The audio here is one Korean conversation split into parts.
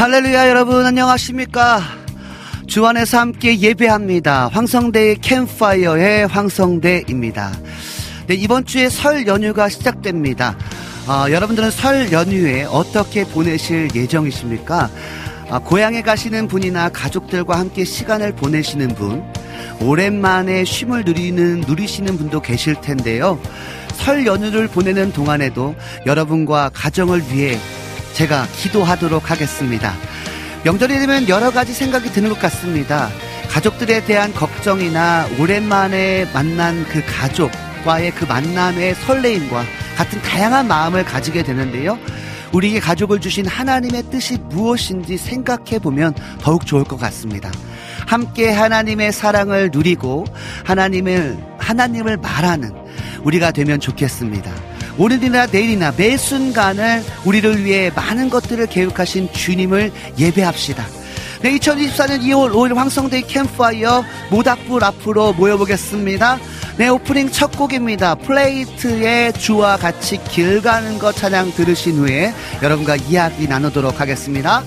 할렐루야 여러분. 안녕하십니까? 주안에서 함께 예배합니다. 황성대의 캠파이어의 황성대입니다. 네, 이번 주에 설 연휴가 시작됩니다. 어, 여러분들은 설 연휴에 어떻게 보내실 예정이십니까? 아, 고향에 가시는 분이나 가족들과 함께 시간을 보내시는 분 오랜만에 쉼을 누리는 누리시는 분도 계실 텐데요. 설 연휴를 보내는 동안에도 여러분과 가정을 위해 제가 기도하도록 하겠습니다. 명절이 되면 여러 가지 생각이 드는 것 같습니다. 가족들에 대한 걱정이나 오랜만에 만난 그 가족과의 그 만남의 설레임과 같은 다양한 마음을 가지게 되는데요. 우리에게 가족을 주신 하나님의 뜻이 무엇인지 생각해 보면 더욱 좋을 것 같습니다. 함께 하나님의 사랑을 누리고 하나님을 하나님을 말하는 우리가 되면 좋겠습니다. 오늘이나 내일이나 매 순간을 우리를 위해 많은 것들을 계획하신 주님을 예배합시다. 네, 2024년 2월 5일 황성대의 캠파이어 모닥불 앞으로 모여보겠습니다. 네, 오프닝 첫 곡입니다. 플레이트의 주와 같이 길 가는 것 찬양 들으신 후에 여러분과 이야기 나누도록 하겠습니다.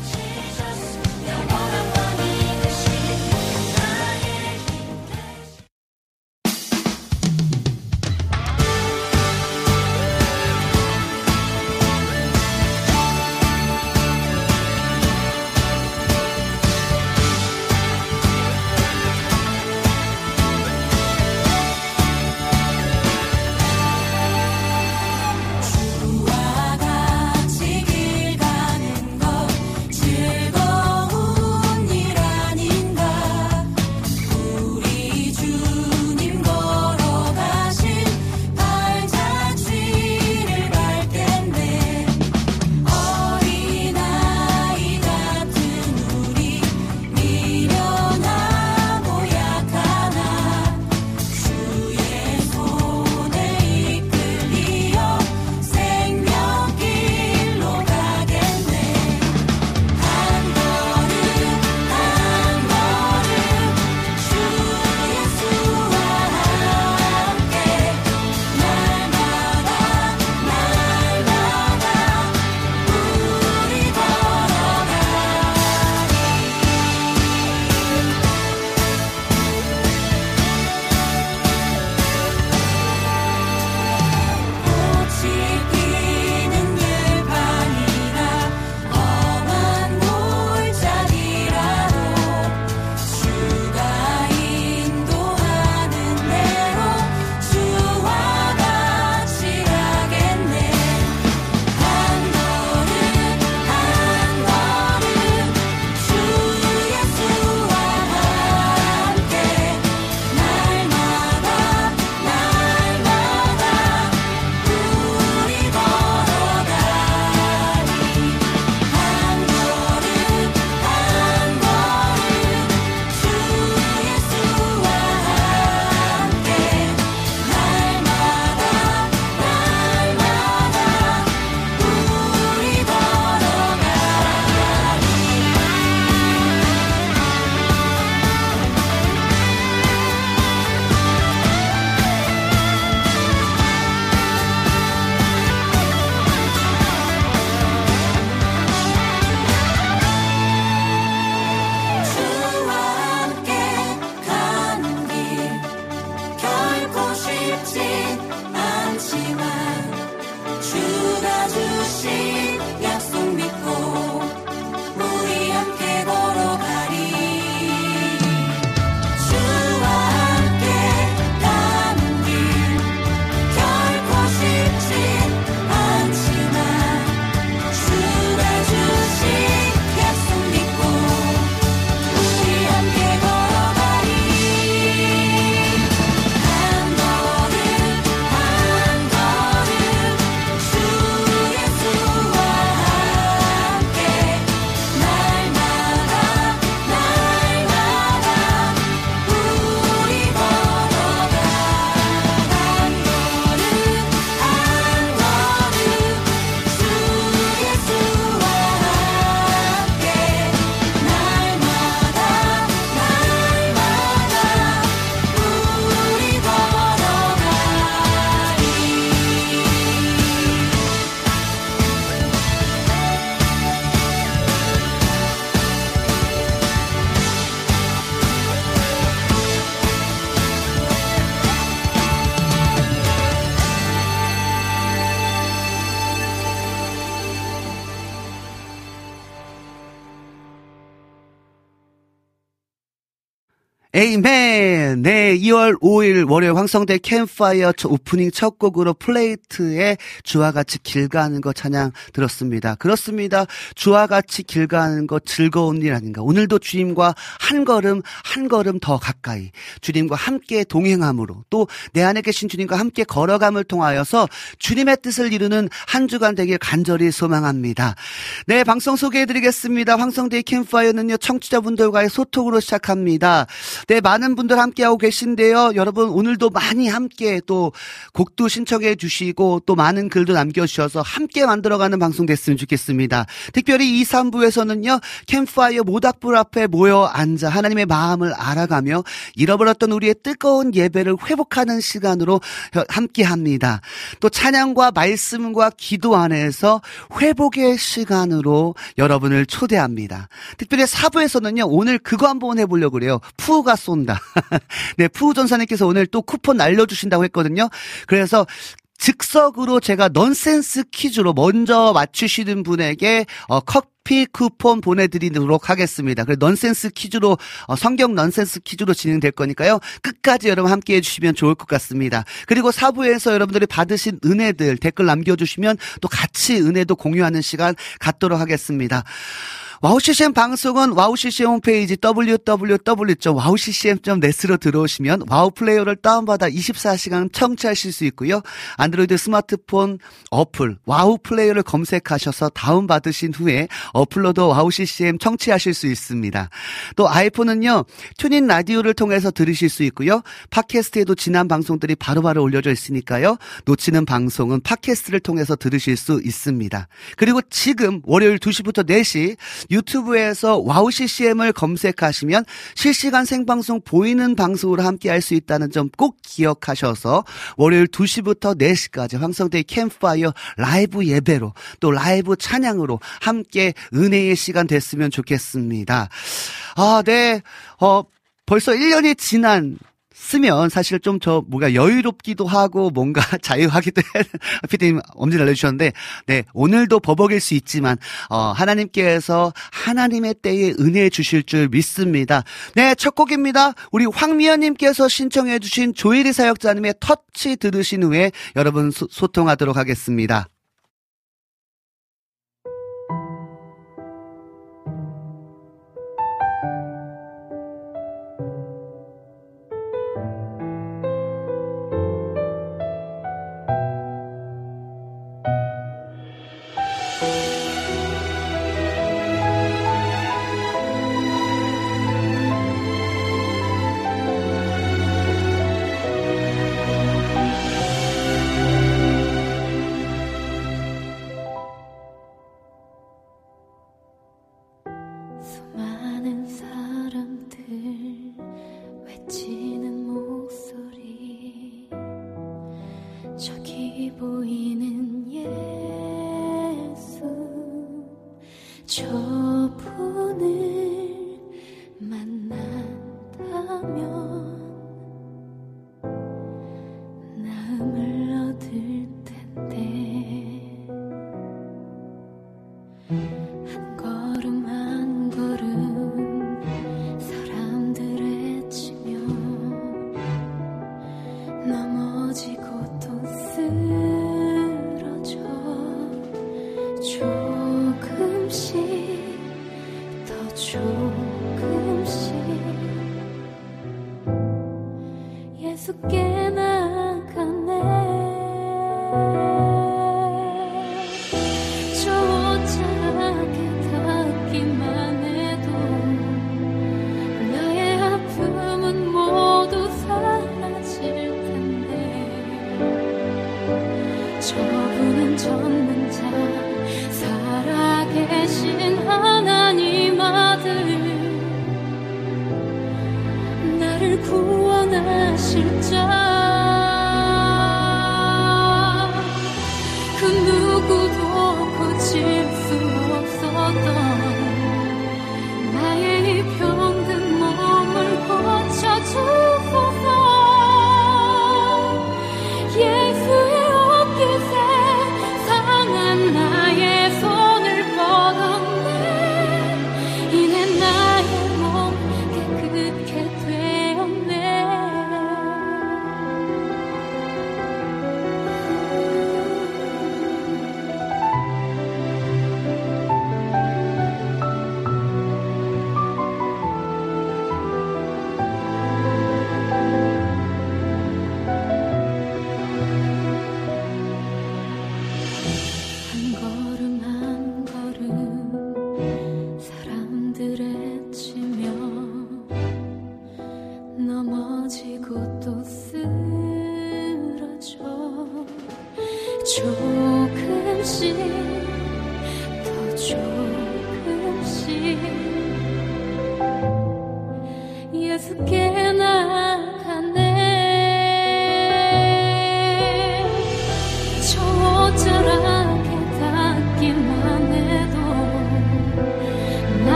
에이맨! 네, 2월 5일 월요일 황성대 캠파이어 오프닝 첫 곡으로 플레이트의 주와 같이 길 가는 거 찬양 들었습니다. 그렇습니다. 주와 같이 길 가는 거 즐거운 일 아닌가. 오늘도 주님과 한 걸음, 한 걸음 더 가까이 주님과 함께 동행함으로 또 내 안에 계신 주님과 함께 걸어감을 통하여서 주님의 뜻을 이루는 한 주간 되길 간절히 소망합니다. 네, 방송 소개해 드리겠습니다. 황성대 캠파이어는요, 청취자분들과의 소통으로 시작합니다. 네, 많은 분들 함께하고 계신데요. 여러분, 오늘도 많이 함께 또 곡도 신청해 주시고 또 많은 글도 남겨주셔서 함께 만들어가는 방송 됐으면 좋겠습니다. 특별히 2, 3부에서는요, 캠파이어 모닥불 앞에 모여 앉아 하나님의 마음을 알아가며 잃어버렸던 우리의 뜨거운 예배를 회복하는 시간으로 함께 합니다. 또 찬양과 말씀과 기도 안에서 회복의 시간으로 여러분을 초대합니다. 특별히 4부에서는요, 오늘 그거 한번 해보려고 그래요. 푸가 쏜다. 네, 푸우 전사님께서 오늘 또 쿠폰 날려주신다고 했거든요. 그래서 즉석으로 제가 넌센스 퀴즈로 먼저 맞추시는 분에게 어, 커피 쿠폰 보내드리도록 하겠습니다. 그래 넌센스 퀴즈로 어, 성경 넌센스 퀴즈로 진행될 거니까요. 끝까지 여러분 함께 해 주시면 좋을 것 같습니다. 그리고 사부에서 여러분들이 받으신 은혜들 댓글 남겨주시면 또 같이 은혜도 공유하는 시간 갖도록 하겠습니다. WOW CCM 방송은 WOW CCM 홈페이지 www.wowccm.net으로 들어오시면 WOW 플레이어를 다운받아 24시간 청취하실 수 있고요. 안드로이드 스마트폰 어플 WOW 플레이어를 검색하셔서 다운받으신 후에 어플로도 WOW CCM 청취하실 수 있습니다. 또 아이폰은요. TuneIn 라디오를 통해서 들으실 수 있고요. 팟캐스트에도 지난 방송들이 바로바로 올려져 있으니까요. 놓치는 방송은 팟캐스트를 통해서 들으실 수 있습니다. 그리고 지금 월요일 2시부터 4시 유튜브에서 WOW CCM을 검색하시면 실시간 생방송 보이는 방송으로 함께 할 수 있다는 점 꼭 기억하셔서 월요일 2시부터 4시까지 황성대 캠프파이어 라이브 예배로 또 라이브 찬양으로 함께 은혜의 시간 됐으면 좋겠습니다. 아, 네. 어, 벌써 1년이 지났으면 사실 좀 저 뭔가 여유롭기도 하고 뭔가 자유하기도 해. 피디님 엄지 날려주셨는데, 네 오늘도 버벅일 수 있지만 어, 하나님께서 하나님의 때에 은혜 주실 줄 믿습니다. 네 첫 곡입니다. 우리 황미연님께서 신청해주신 조일이 사역자님의 터치 들으신 후에 여러분 소, 소통하도록 하겠습니다.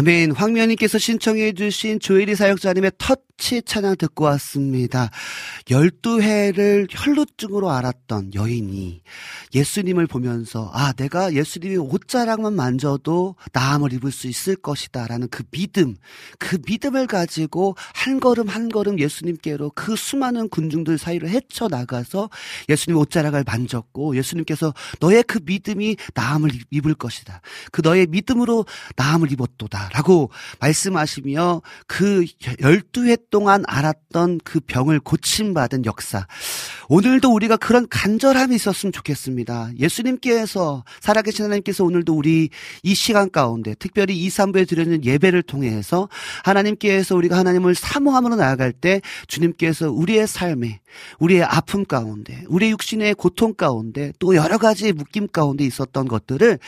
아멘. 황면님께서 신청해 주신 조혜리 사역자님의 터치 찬양 듣고 왔습니다. 12회를 혈루증으로 알았던 여인이 예수님을 보면서 아, 내가 예수님의 옷자락만 만져도 나음을 입을 수 있을 것이다 라는 그 믿음, 그 믿음을 가지고 한 걸음 한 걸음 예수님께로 그 수많은 군중들 사이로 헤쳐 나가서 예수님 옷자락을 만졌고 예수님께서 너의 그 믿음이 나음을 입을 것이다. 그 너의 믿음으로 나음을 입었도다. 라고 말씀하시며 그 12회 동안 알았던 그 병을 고침받은 역사. 오늘도 우리가 그런 간절함이 있었으면 좋겠습니다. 예수님께서, 살아계신 하나님께서 오늘도 우리 이 시간 가운데, 특별히 2, 3부에 드리는 예배를 통해서 하나님께서 우리가 하나님을 사모함으로 나아갈 때 주님께서 우리의 삶에, 우리의 아픔 가운데, 우리의 육신의 고통 가운데, 또 여러 가지 묶임 가운데 있었던 것들을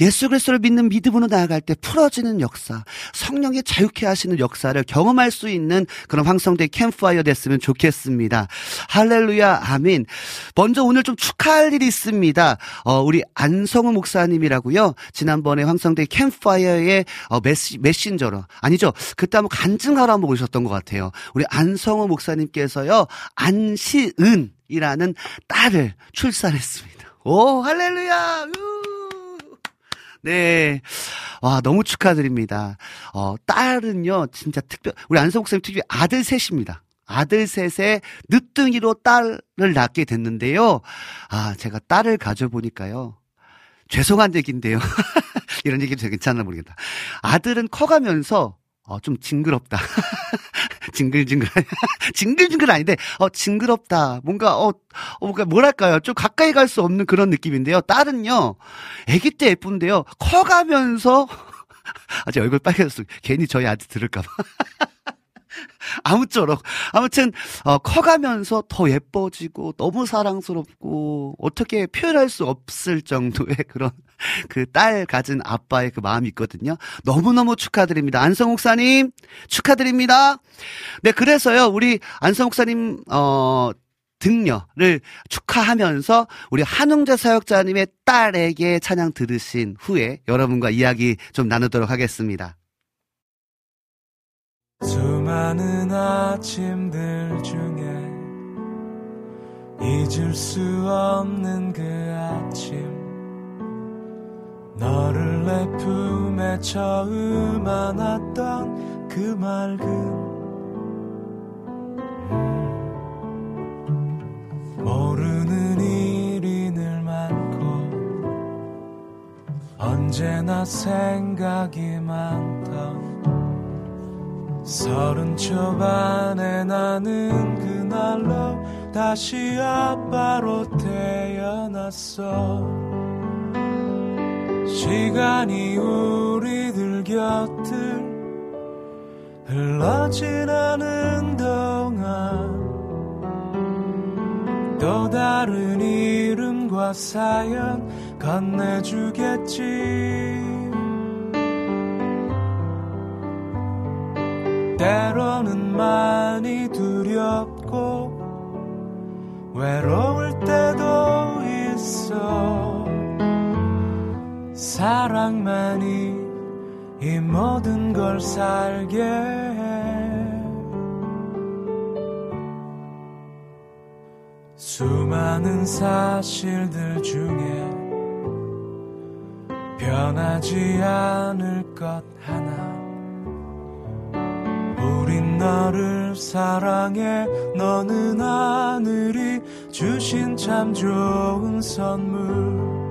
예수 그리스도를 믿는 믿음으로 나아갈 때 풀어지는 역사. 역사, 성령이 자유케 하시는 역사를 경험할 수 있는 그런 황성대 캠프파이어 됐으면 좋겠습니다. 할렐루야, 아멘. 먼저 오늘 좀 축하할 일이 있습니다. 어, 우리 안성우 목사님이라고요. 지난번에 황성대 캠프파이어의 어, 메시, 메신저로 아니죠. 그때 한번 간증하러 한번 오셨던 것 같아요. 우리 안성우 목사님께서요. 안 시은이라는 딸을 출산했습니다. 오, 할렐루야! 우! 네. 와, 너무 축하드립니다. 어, 딸은요, 진짜 특별, 우리 안성 목사님 특히 아들 셋입니다. 아들 셋에 늦둥이로 딸을 낳게 됐는데요. 아, 제가 딸을 가져보니까요. 죄송한 얘기인데요. 이런 얘기도 괜찮나 모르겠다. 아들은 커가면서 어, 좀 징그럽다. 징글징글. 징글징글 아닌데, 어, 징그럽다. 뭔가, 어, 어, 뭔가, 뭐랄까요. 좀 가까이 갈 수 없는 그런 느낌인데요. 딸은요, 아기 때 예쁜데요. 커가면서, 아직 얼굴 빨개졌어. 괜히 저희 아들 들을까봐. 아무쪼록 아무튼 어, 커가면서 더 예뻐지고 너무 사랑스럽고 어떻게 표현할 수 없을 정도의 그런 그 딸 가진 아빠의 그 마음이 있거든요. 너무너무 축하드립니다. 안성 목사님 축하드립니다. 네, 그래서요. 우리 안성 목사님 어 등려를 축하하면서 우리 한웅재 사역자님의 딸에게 찬양 들으신 후에 여러분과 이야기 좀 나누도록 하겠습니다. 수많은 아침들 중에 잊을 수 없는 그 아침. 너를 내 품에 처음 안았던 그 맑은 음, 모르는 일이 늘 많고 언제나 생각이 많던 서른 초반에 나는 그날로 다시 아빠로 태어났어. 시간이 우리들 곁을 흘러지나는 동안 또 다른 이름과 사연 건네주겠지 때로는 많이 두렵고 외로울 때도 있어. 사랑만이 이 모든 걸 살게 해. 수많은 사실들 중에 변하지 않을 것 하나 우린 너를 사랑해. 너는 하늘이 주신 참 좋은 선물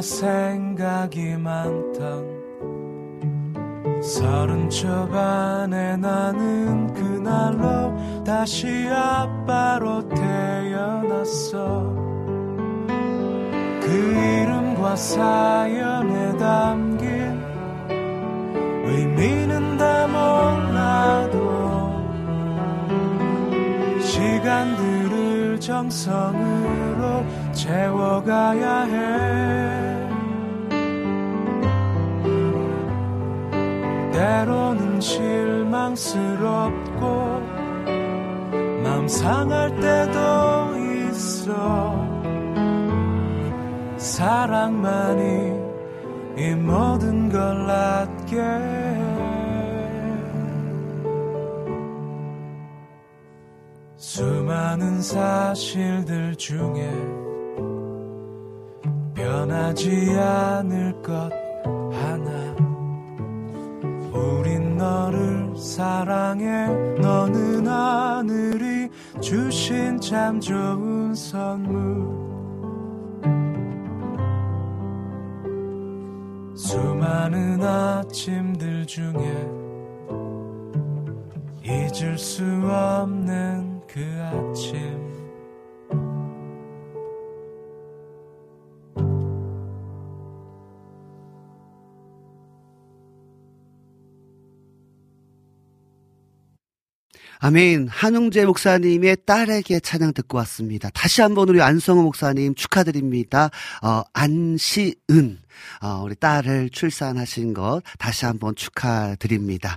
생각이 많던 서른 초반에 나는 그날로 다시 아빠로 태어났어. 그 이름과 사연에 담긴 의미는 다 몰라도 시간들을 정성으로 채워가야 해. 때로는 실망스럽고 맘 상할 때도 있어. 사랑만이 이 모든 걸 낫게 수많은 사실들 중에 변하지 않을 것 하나. 우린 너를 사랑해. 너는 하늘이 주신 참 좋은 선물. 수많은 아침들 중에 잊을 수 없는 그 아침 아멘. 한웅재 목사님의 딸에게 찬양 듣고 왔습니다. 다시 한번 우리 안성호 목사님 축하드립니다. 어, 안시은. 어, 우리 딸을 출산하신 것 다시 한번 축하드립니다.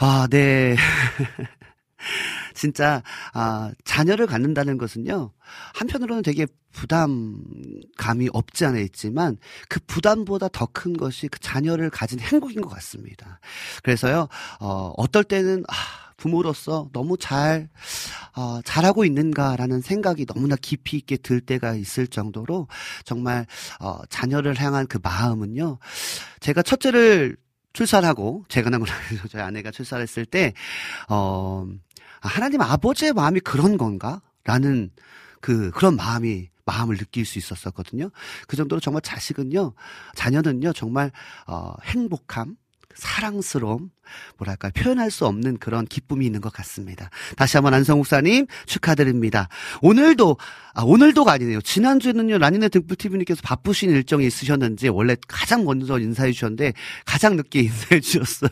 아, 네. 진짜 아, 자녀를 갖는다는 것은요. 한편으로는 되게 부담감이 없지 않아 있지만 그 부담보다 더 큰 것이 그 자녀를 가진 행복인 것 같습니다. 그래서요. 어, 어떨 때는 아, 부모로서 너무 잘, 어, 잘하고 있는가라는 생각이 너무나 깊이 있게 들 때가 있을 정도로 정말, 어, 자녀를 향한 그 마음은요. 제가 첫째를 출산하고, 나서 저희 아내가 출산했을 때, 어, 하나님 아버지의 마음이 그런 건가? 라는 그, 그런 마음이 마음을 느낄 수 있었었거든요. 그 정도로 정말 자식은요, 자녀는요, 정말, 어, 행복함, 사랑스러움, 뭐랄까 표현할 수 없는 그런 기쁨이 있는 것 같습니다. 다시 한번 안성 목사님 축하드립니다. 오늘도 아 오늘도가 아니네요. 지난주에는요 라니네 등불 TV님께서 바쁘신 일정이 있으셨는지 원래 가장 먼저 인사해 주셨는데 가장 늦게 인사해 주셨어요.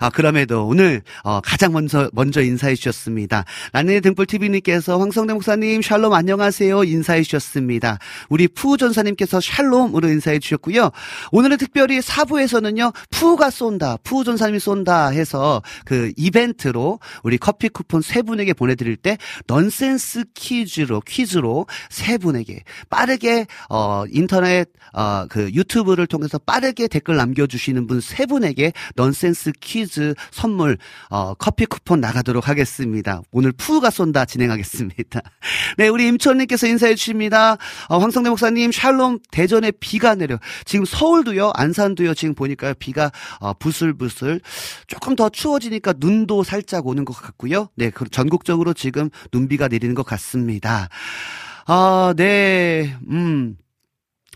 아 그럼에도 오늘 어, 가장 먼저 먼저 인사해 주셨습니다. 라니네 등불 TV님께서 황성대 목사님 샬롬 안녕하세요 인사해 주셨습니다. 우리 푸 전사님께서 샬롬으로 인사해 주셨고요. 오늘은 특별히 사부에서는요 푸가 쏜다 푸 전사님 이 쏜다 해서 그 이벤트로 우리 커피 쿠폰 세 분에게 보내드릴 때 넌센스 퀴즈로 퀴즈로 세 분에게 빠르게 어 인터넷 어 그 유튜브를 통해서 빠르게 댓글 남겨주시는 분 세 분에게 넌센스 퀴즈 선물 어 커피 쿠폰 나가도록 하겠습니다. 오늘 푸가 쏜다 진행하겠습니다. 네 우리 임천님께서 인사해 주십니다. 어, 황성대 목사님 샬롬 대전에 비가 내려 지금 서울도요 안산도요 지금 보니까 비가 어, 부슬부슬 조금 더 추워지니까 눈도 살짝 오는 것 같고요. 네, 그 전국적으로 지금 눈비가 내리는 것 같습니다. 아, 네, 음.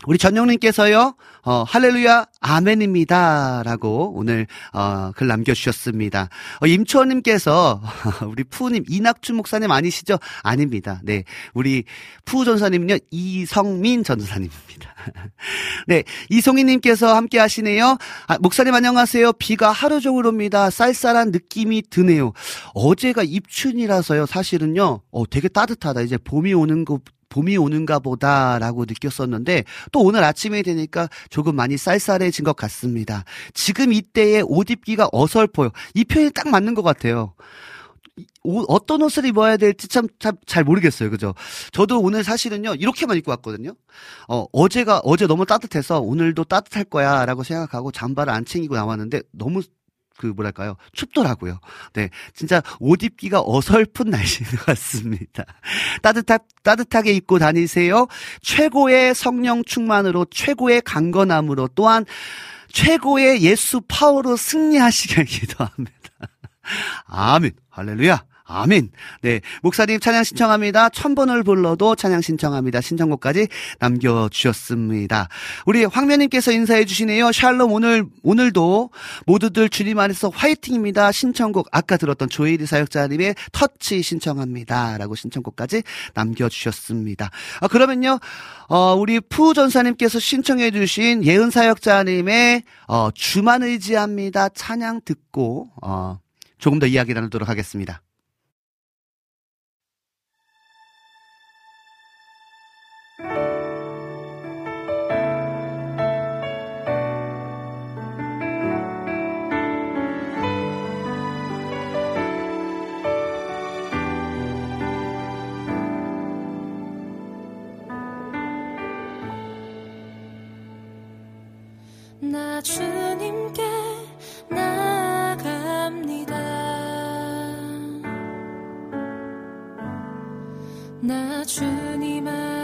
우리 전영님께서요, 어, 할렐루야, 아멘입니다. 라고 오늘, 어, 글 남겨주셨습니다. 어, 임초원님께서, 우리 푸님, 이낙준 목사님 아니시죠? 아닙니다. 네. 우리 푸 전사님은요, 이성민 전사님입니다. 네. 이송희님께서 함께 하시네요. 아, 목사님 안녕하세요. 비가 하루 종일 옵니다. 쌀쌀한 느낌이 드네요. 어제가 입춘이라서요, 사실은요, 어, 되게 따뜻하다. 이제 봄이 오는 거, 봄이 오는가 보다라고 느꼈었는데 또 오늘 아침에 되니까 조금 많이 쌀쌀해진 것 같습니다. 지금 이때의 옷 입기가 어설퍼요. 이 표현이 딱 맞는 것 같아요. 옷, 어떤 옷을 입어야 될지 참, 참, 잘 모르겠어요. 그죠? 저도 오늘 사실은요, 이렇게만 입고 왔거든요. 어, 어제가, 어제 너무 따뜻해서 오늘도 따뜻할 거야 라고 생각하고 잠바를 안 챙기고 나왔는데 너무 그 뭐랄까요 춥더라고요. 네, 진짜 옷 입기가 어설픈 날씨인 것 같습니다. 따뜻하 따뜻하게 입고 다니세요. 최고의 성령 충만으로 최고의 강건함으로 또한 최고의 예수 파워로 승리하시길 기도합니다. 아멘. 할렐루야. 아멘. 네. 목사님 찬양 신청합니다. 천번을 불러도 찬양 신청합니다. 신청곡까지 남겨주셨습니다. 우리 황면님께서 인사해 주시네요. 샬롬 오늘, 오늘도 모두들 주님 안에서 화이팅입니다. 신청곡 아까 들었던 조이리 사역자님의 터치 신청합니다. 라고 신청곡까지 남겨주셨습니다. 아, 그러면요. 어, 우리 푸 전사님께서 신청해 주신 예은 사역자님의 어, 주만 의지합니다. 찬양 듣고 어, 조금 더 이야기 나누도록 하겠습니다. 주님 앞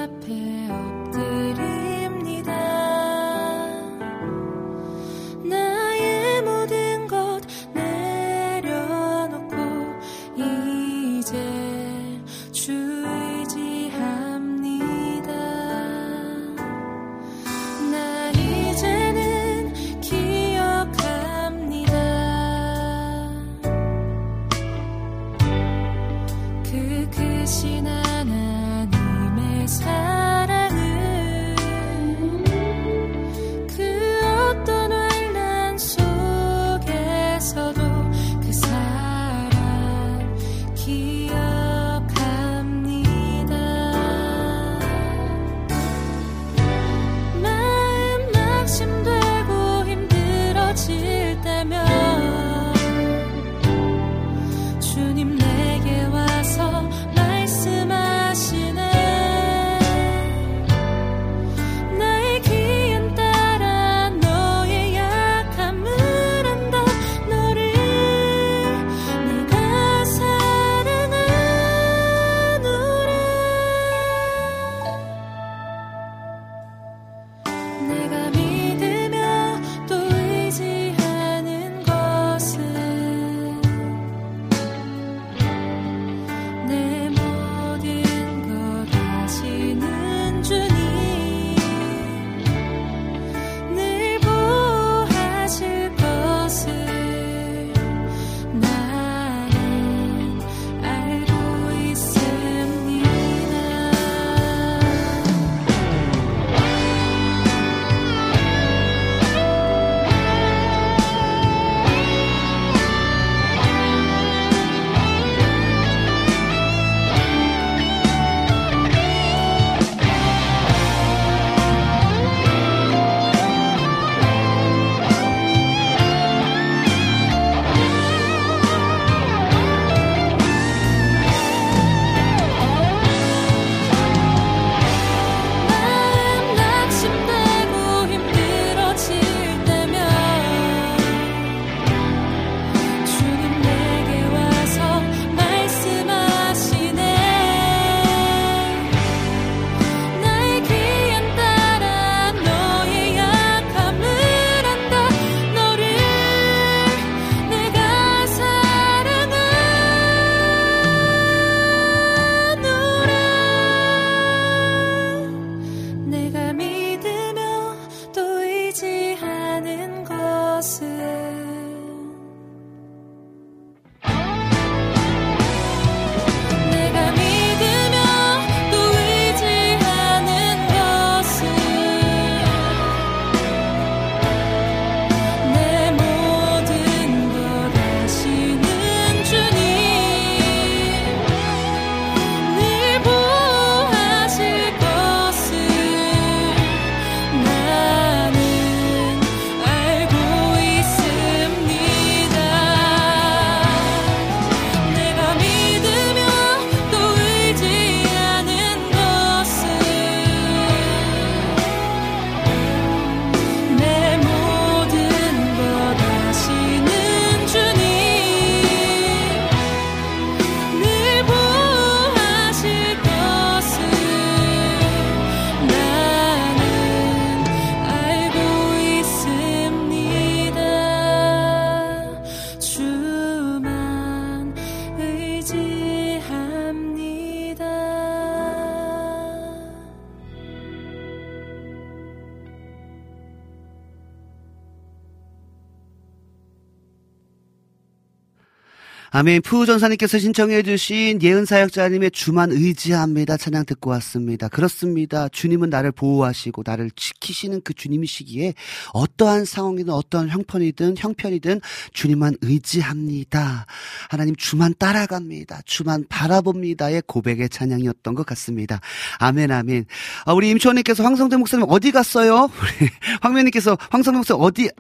아멘. 푸전사님께서 신청해주신 예은사역자님의 주만 의지합니다. 찬양 듣고 왔습니다. 그렇습니다. 주님은 나를 보호하시고 나를 지키시는 그 주님이시기에 어떠한 상황이든 어떠한 형편이든 형편이든 주님만 의지합니다. 하나님 주만 따라갑니다. 주만 바라봅니다의 고백의 찬양이었던 것 같습니다. 아멘, 아멘. 아, 우리 임초원님께서 황성대 목사님 어디 갔어요? 우리 황면님께서 황성대 목사님 어디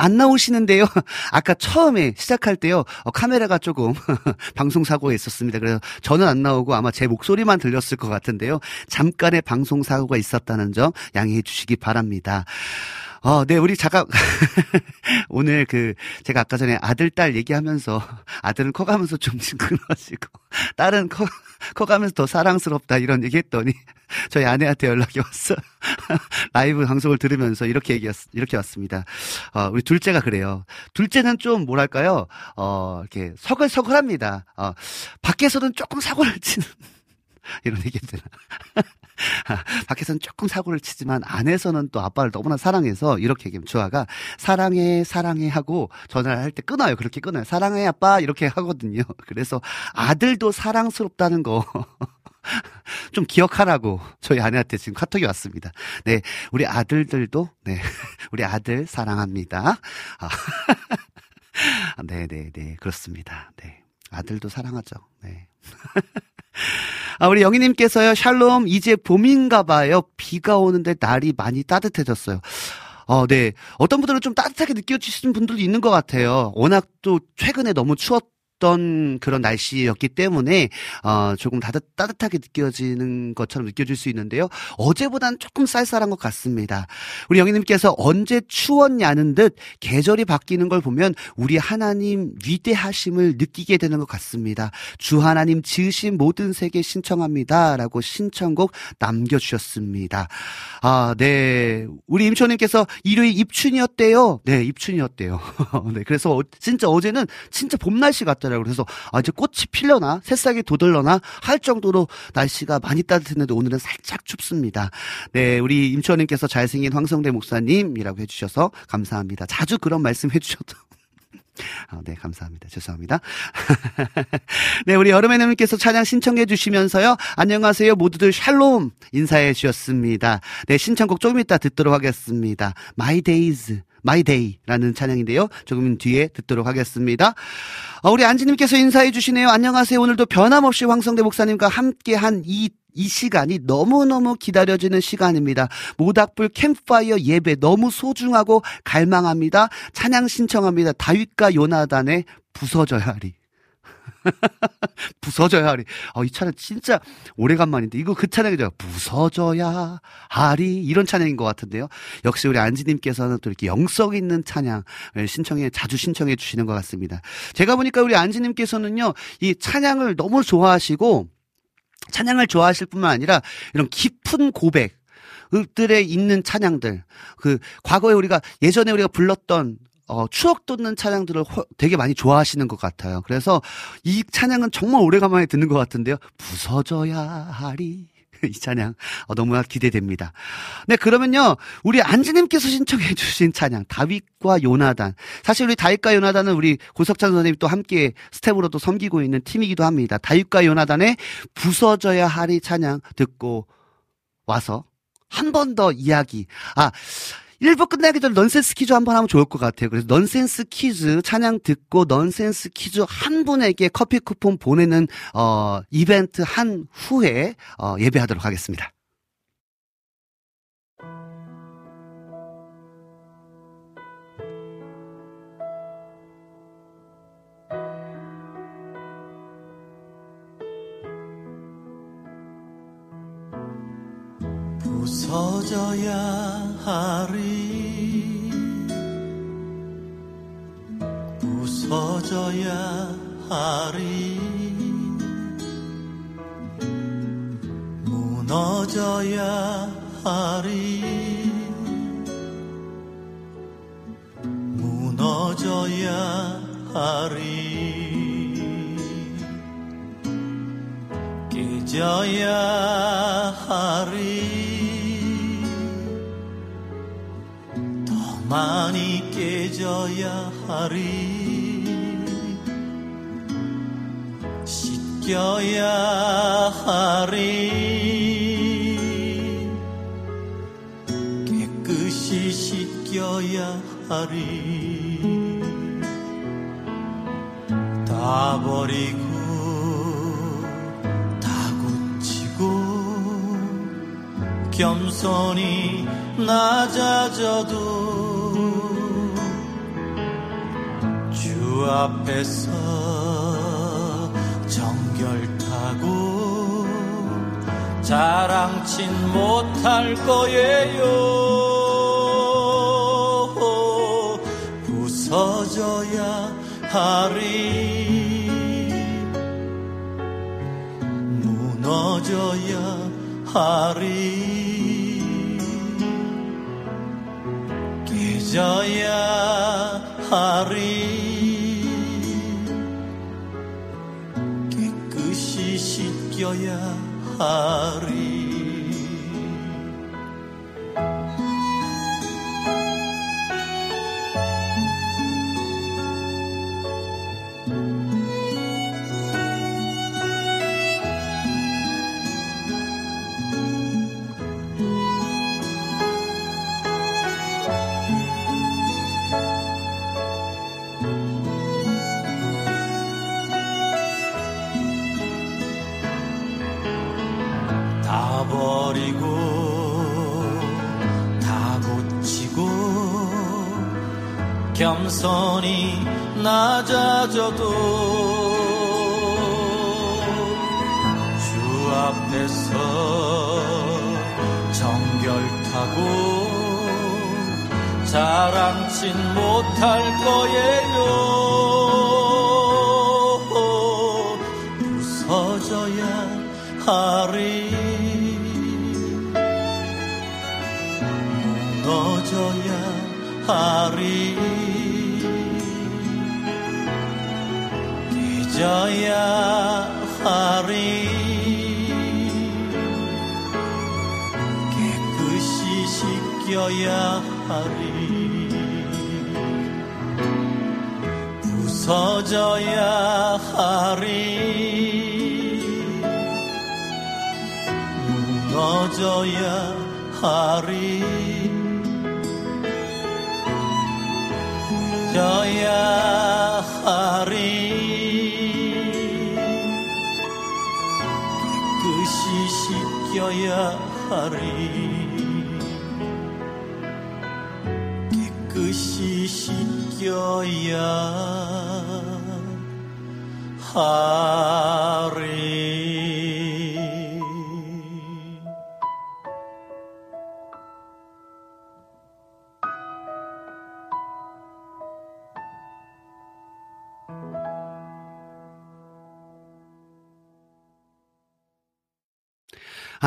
안 나오시는데요. 아까 처음에 시작할 때요. 어, 카메라가 조금 방송 사고가 있었습니다. 그래서 저는 안 나오고 아마 제 목소리만 들렸을 것 같은데요. 잠깐의 방송 사고가 있었다는 점 양해해 주시기 바랍니다. 어, 네, 우리 잠깐, 오늘 그, 제가 아까 전에 아들, 딸 얘기하면서, 아들은 커가면서 좀 징그러지고, 딸은 커, 커가면서 더 사랑스럽다, 이런 얘기 했더니, 저희 아내한테 연락이 왔어. 라이브 방송을 들으면서 이렇게 얘기했, 이렇게 왔습니다. 어, 우리 둘째가 그래요. 둘째는 좀, 뭐랄까요, 어, 이렇게 서글서글합니다. 어, 밖에서는 조금 사고를 치는, 이런 얘기 했잖아. 밖에서는 조금 사고를 치지만 안에서는 또 아빠를 너무나 사랑해서 이렇게 얘기하면 주아가 사랑해 사랑해 하고 전화를 할 때 끊어요. 그렇게 끊어요. 사랑해 아빠 이렇게 하거든요. 그래서 아들도 사랑스럽다는 거. 좀 기억하라고 저희 아내한테 지금 카톡이 왔습니다. 네, 우리 아들들도 네, 우리 아들 사랑합니다. 아, 네, 네, 네, 그렇습니다. 네, 아들도 사랑하죠. 네. 아, 우리 영희님께서요, 샬롬, 이제 봄인가 봐요. 비가 오는데 날이 많이 따뜻해졌어요. 어, 네. 어떤 분들은 좀 따뜻하게 느껴지시는 분들도 있는 것 같아요. 워낙 또 최근에 너무 추웠 던 그런 날씨였기 때문에 어 조금 따뜻, 따뜻하게 느껴지는 것처럼 느껴질 수 있는데요. 어제보다는 조금 쌀쌀한 것 같습니다. 우리 영희님께서 언제 추웠냐는 듯 계절이 바뀌는 걸 보면 우리 하나님 위대하심을 느끼게 되는 것 같습니다. 주 하나님 지으신 모든 세계 신청합니다라고 신청곡 남겨주셨습니다. 아, 네. 우리 임초님께서 일요일 입춘이었대요. 네, 입춘이었대요. 네, 그래서 어, 진짜 어제는 진짜 봄 날씨 같더라고요. 있더라고요. 그래서 아 이제 꽃이 필려나 새싹이 돋을려나 할 정도로 날씨가 많이 따뜻했는데 오늘은 살짝 춥습니다. 네, 우리 임초원님께서 잘생긴 황성대 목사님이라고 해주셔서 감사합니다. 자주 그런 말씀 해주셔도 아, 네, 감사합니다. 죄송합니다. 네, 우리 여름의 님께서 찬양 신청해 주시면서요. 안녕하세요. 모두들 샬롬 인사해 주셨습니다. 네, 신청곡 조금 이따 듣도록 하겠습니다. My Days. My Day라는 찬양인데요. 조금 뒤에 듣도록 하겠습니다. 어, 우리 안지님께서 인사해 주시네요. 안녕하세요. 오늘도 변함없이 황성대 목사님과 함께한 이, 이 시간이 너무너무 기다려지는 시간입니다. 모닥불 캠파이어 예배 너무 소중하고 갈망합니다. 찬양 신청합니다. 다윗과 요나단의 부서져야 하리. 부서져야 하리. 어, 이 찬양 진짜 오래간만인데, 이거 그 찬양이죠. 부서져야 하리. 이런 찬양인 것 같은데요. 역시 우리 안지님께서는 또 이렇게 영성 있는 찬양을 신청해, 자주 신청해 주시는 것 같습니다. 제가 보니까 우리 안지님께서는요, 이 찬양을 너무 좋아하시고, 찬양을 좋아하실 뿐만 아니라 이런 깊은 고백, 들에 있는 찬양들, 그 과거에 우리가 예전에 우리가 불렀던 어, 추억 돋는 찬양들을 허, 되게 많이 좋아하시는 것 같아요. 그래서 이 찬양은 정말 오래간만에 듣는 것 같은데요. 부서져야 하리. 이 찬양 어, 너무나 기대됩니다. 네, 그러면요. 우리 안지님께서 신청해 주신 찬양 다윗과 요나단. 사실 우리 다윗과 요나단은 우리 고석찬 선생님이 또 함께 스텝으로 또 섬기고 있는 팀이기도 합니다. 다윗과 요나단의 부서져야 하리 찬양 듣고 와서 한 번 더 이야기. 아, 1부 끝나기 전에 넌센스 퀴즈 한번 하면 좋을 것 같아요. 그래서 넌센스 퀴즈 찬양 듣고 넌센스 퀴즈 한 분에게 커피 쿠폰 보내는 어 이벤트 한 후에 어 예배하도록 하겠습니다. 서져야 하리. 부서져야 하리. 무너져야 하리. 무너져야 하리. 깨져야 하리 많이 깨져야 하리. 씻겨야 하리. 깨끗이 씻겨야 하리. 다 버리고 다 고치고 겸손히 낮아져도 주 앞에서 정결 타고 자랑친 못할 거예요. 부서져야 하리. 무너져야 하리 깨져야 하리. 깨끗이 씻겨야 하리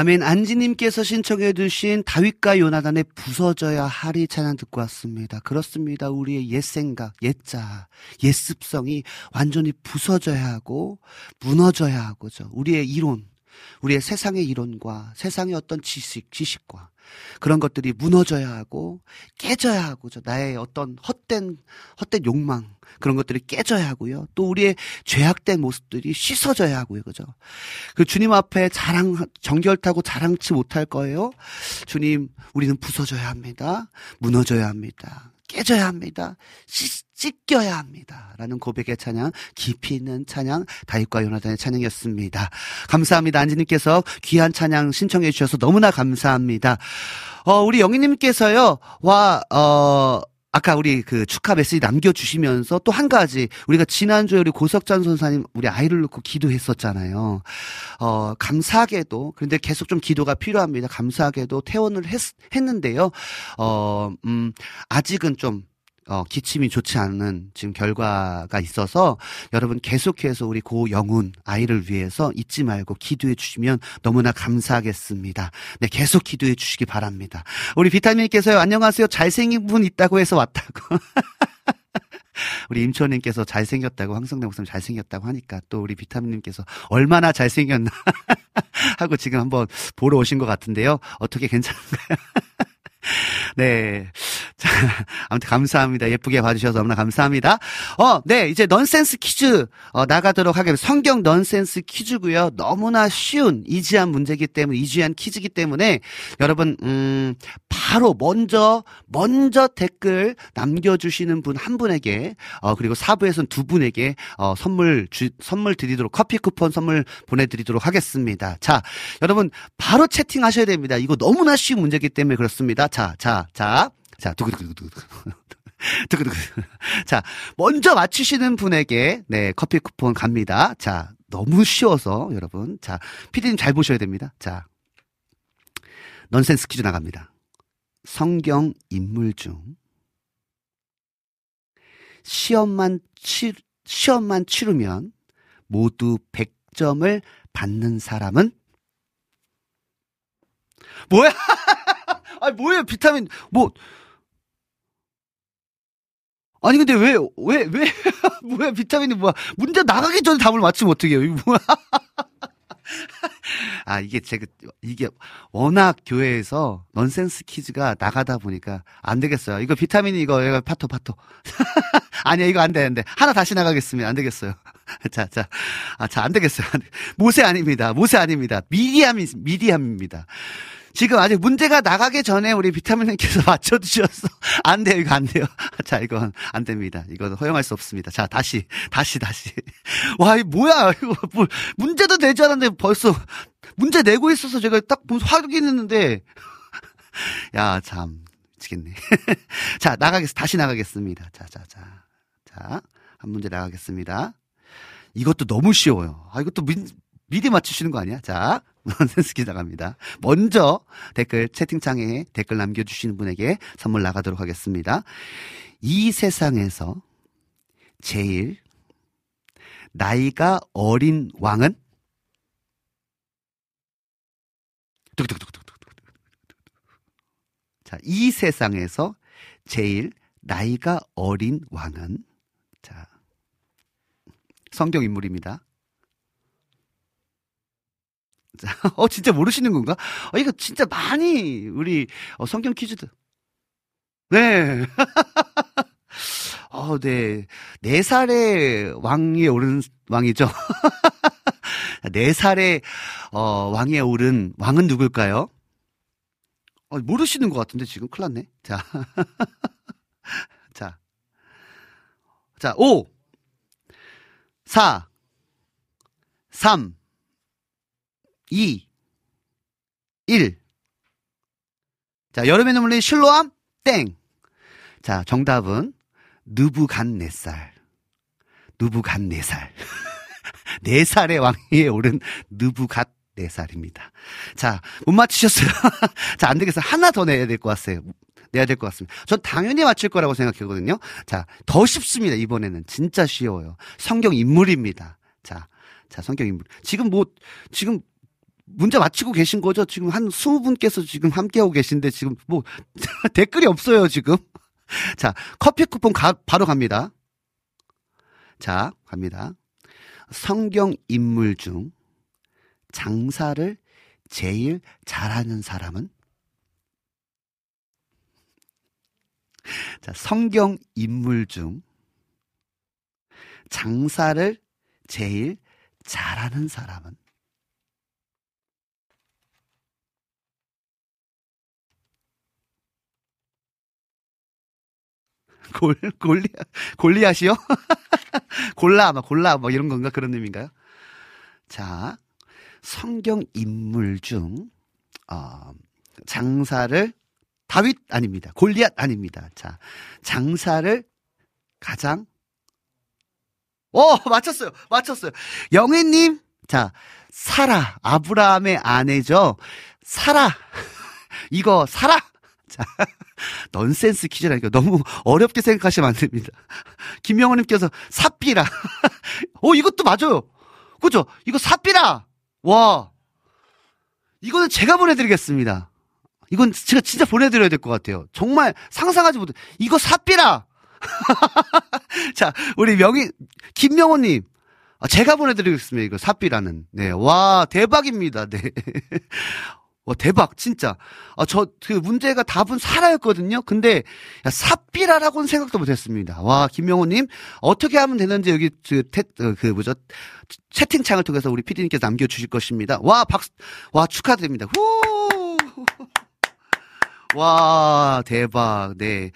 아멘. 안지님께서 신청해 주신 다윗과 요나단의 부서져야 하리 찬양 듣고 왔습니다. 그렇습니다. 우리의 옛 생각, 옛자, 옛 습성이 완전히 부서져야 하고 무너져야 하고죠. 우리의 이론, 우리의 세상의 이론과 세상의 어떤 지식, 지식과 그런 것들이 무너져야 하고 깨져야 하고 저 나의 어떤 헛된 헛된 욕망 그런 것들이 깨져야 하고요. 또 우리의 죄악된 모습들이 씻어져야 하고요. 그죠? 그 주님 앞에 자랑 정결타고 자랑치 못할 거예요. 주님, 우리는 부서져야 합니다. 무너져야 합니다. 깨져야 합니다. 씻, 찢겨야 합니다. 라는 고백의 찬양, 깊이 있는 찬양, 다윗과 요나단의 찬양이었습니다. 감사합니다. 안지님께서 귀한 찬양 신청해 주셔서 너무나 감사합니다. 어, 우리 영희님께서요, 와, 어, 아까 우리 그 축하 메시지 남겨주시면서 또 한 가지 우리가 지난주에 우리 고석찬 선사님 우리 아이를 놓고 기도했었잖아요. 어 감사하게도 그런데 계속 좀 기도가 필요합니다. 감사하게도 퇴원을 했, 했는데요. 어 음 아직은 좀 어, 기침이 좋지 않은 지금 결과가 있어서 여러분 계속해서 우리 고 영훈 아이를 위해서 잊지 말고 기도해 주시면 너무나 감사하겠습니다. 네, 계속 기도해 주시기 바랍니다. 우리 비타민님께서요, 안녕하세요. 잘생긴 분 있다고 해서 왔다고. 우리 임초님께서 잘생겼다고 황성대 목사님 잘생겼다고 하니까 또 우리 비타민님께서 얼마나 잘생겼나 하고 지금 한번 보러 오신 것 같은데요. 어떻게 괜찮은가요? 네. 자, 아무튼 감사합니다. 예쁘게 봐주셔서 너무나 감사합니다. 어, 네. 이제 넌센스 퀴즈, 어, 나가도록 하겠습니다. 성경 넌센스 퀴즈고요 너무나 쉬운, 이지한 문제기 때문에, 이지한 퀴즈기 때문에, 여러분, 음, 바로 먼저, 먼저 댓글 남겨주시는 분 한 분에게, 어, 그리고 사부에서는 두 분에게, 어, 선물 주, 선물 드리도록, 커피 쿠폰 선물 보내드리도록 하겠습니다. 자, 여러분, 바로 채팅하셔야 됩니다. 이거 너무나 쉬운 문제기 때문에 그렇습니다. 자, 자, 자. 자, 두구두구두구. 두구두구. 자, 먼저 맞추시는 분에게, 네, 커피 쿠폰 갑니다. 자, 너무 쉬워서, 여러분. 자, 피디님 잘 보셔야 됩니다. 자, 넌센스 퀴즈 나갑니다. 성경 인물 중, 시험만 치, 시험만 치르면 모두 100점을 받는 사람은? 뭐야? 아, 뭐예요, 비타민, 뭐, 아니 근데 왜 왜 왜 뭐야 비타민이 뭐야. 문제 나가기 전에 답을 맞추면 어떻게 해요 이거 뭐야 아 이게 제가 이게 워낙 교회에서 넌센스 퀴즈가 나가다 보니까 안 되겠어요. 이거 비타민이 이거 이거 파토 파토. 아니야 이거 안 되는데 하나 다시 나가겠습니다. 안 되겠어요. 자 자 아 자 안 되겠어요. 모세 아닙니다. 모세 아닙니다. 미디암이 미디암입니다 지금 아직 문제가 나가기 전에 우리 비타민님께서 맞춰주셔서 안 돼요. 이거 안 돼요. 자 이건 안 됩니다. 이건 허용할 수 없습니다. 자 다시 다시 다시. 와 이 뭐야? 이거 뭐 문제도 되지 않았는데 벌써 문제 내고 있어서 제가 딱 확인했는데. 야 참. 미치겠네. 자 나가겠 다시 나가겠습니다. 자 자 자. 자 한 문제 나가겠습니다. 이것도 너무 쉬워요. 아 이것도 미, 미리 맞추시는 거 아니야? 자 넌센스 기자갑니다. 먼저 댓글 채팅창에 댓글 남겨주시는 분에게 선물 나가도록 하겠습니다. 이 세상에서 제일 나이가 어린 왕은 자, 이 세상에서 제일 나이가 어린 왕은 자, 성경 인물입니다. 어, 진짜 모르시는 건가? 어, 이거 진짜 많이, 우리, 어, 성경 퀴즈도. 네. 어, 네. 네 살의 왕위에 오른 왕이죠. 네 살의, 어, 왕위에 오른 왕은 누굴까요? 어, 모르시는 것 같은데, 지금 큰일 났네. 자. 자. 자, 5, 4, 3, 2, 1. 자, 여름의 눈물린 실로암? 땡. 자, 정답은 느부간네살. 느부간네살. 네 살의 왕위에 오른 느부갓 네살입니다. 자, 못 맞추셨어요. 자, 안 되겠어요. 하나 더 내야 될 것 같아요. 내야 될 것 같습니다. 전 당연히 맞출 거라고 생각했거든요. 자, 더 쉽습니다. 이번에는. 진짜 쉬워요. 성경 인물입니다. 자, 자, 성경 인물. 지금 뭐, 지금 문제 맞히고 계신 거죠? 지금 한 20분께서 지금 함께하고 계신데 지금 뭐 댓글이 없어요, 지금. 자, 커피 쿠폰 가, 바로 갑니다. 자, 갑니다. 성경 인물 중 장사를 제일 잘하는 사람은? 자, 성경 인물 중 장사를 제일 잘하는 사람은? 골, 골리, 골리앗이요? 골라, 막, 골라, 뭐, 이런 건가? 그런 의미인가요? 자, 성경 인물 중, 어, 장사를, 다윗 아닙니다. 골리앗 아닙니다. 자, 장사를 가장, 어, 맞췄어요. 맞췄어요. 영애님, 자, 사라, 아브라함의 아내죠. 사라. 이거, 사라. 자, 넌센스 퀴즈라니까 너무 어렵게 생각하시면 안 됩니다. 김명호님께서 삽비라. 어, 이것도 맞아요. 그죠? 이거 삽비라. 와. 이거는 제가 보내드리겠습니다. 이건 제가 진짜 보내드려야 될 것 같아요. 정말 상상하지 못해. 이거 삽비라. 자, 우리 명희, 김명호님. 아, 제가 보내드리겠습니다. 이거 삽비라는. 네. 와, 대박입니다. 네. 와, 대박, 진짜. 아, 저, 그 문제가 답은 사라였거든요? 근데, 야, 삽비라라고는 생각도 못 했습니다. 와, 김명호님, 어떻게 하면 되는지 여기, 그, 태, 어, 그, 뭐죠, 채팅창을 통해서 우리 피디님께서 남겨주실 것입니다. 와, 박수, 와, 축하드립니다. 후! 와, 대박, 네.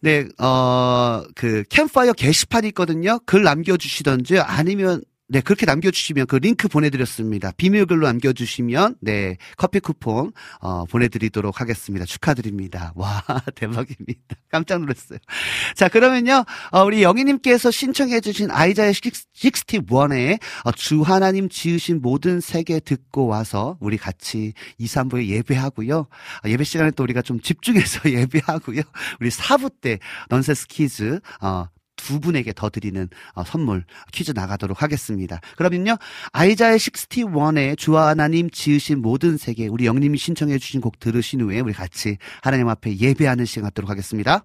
네, 어, 그, 캠파이어 게시판이 있거든요? 글 남겨주시던지 아니면 네, 그렇게 남겨주시면 그 링크 보내드렸습니다. 비밀글로 남겨주시면, 네, 커피 쿠폰, 어, 보내드리도록 하겠습니다. 축하드립니다. 와, 대박입니다. 깜짝 놀랐어요. 자, 그러면요, 어, 우리 영희님께서 신청해주신 아이자의 61에 어, 주 하나님 지으신 모든 세계 듣고 와서 우리 같이 2, 3부에 예배하고요. 어, 예배 시간에 또 우리가 좀 집중해서 예배하고요. 우리 4부 때 넌센스 퀴즈, 어, 두 분에게 더 드리는 어, 선물 퀴즈 나가도록 하겠습니다. 그러면요. 아이자의 61에 주와 하나님 지으신 모든 세계 우리 영님이 신청해 주신 곡 들으신 후에 우리 같이 하나님 앞에 예배하는 시간 갖도록 하겠습니다.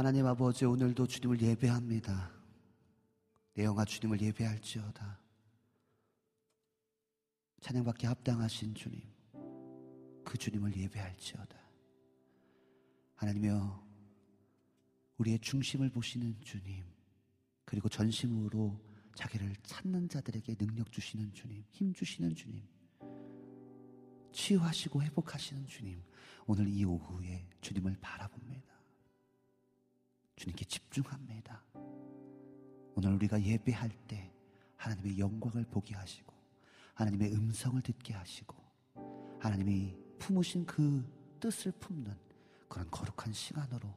하나님 아버지 오늘도 주님을 예배합니다. 내 영아 주님을 예배할지어다. 찬양받기 합당하신 주님, 그 주님을 예배할지어다. 하나님여, 우리의 중심을 보시는 주님, 그리고 전심으로 자기를 찾는 자들에게 능력 주시는 주님, 힘 주시는 주님, 치유하시고 회복하시는 주님, 오늘 이 오후에 주님을 바라봅니다. 주님께 집중합니다. 오늘 우리가 예배할 때 하나님의 영광을 보게 하시고 하나님의 음성을 듣게 하시고 하나님이 품으신 그 뜻을 품는 그런 거룩한 시간으로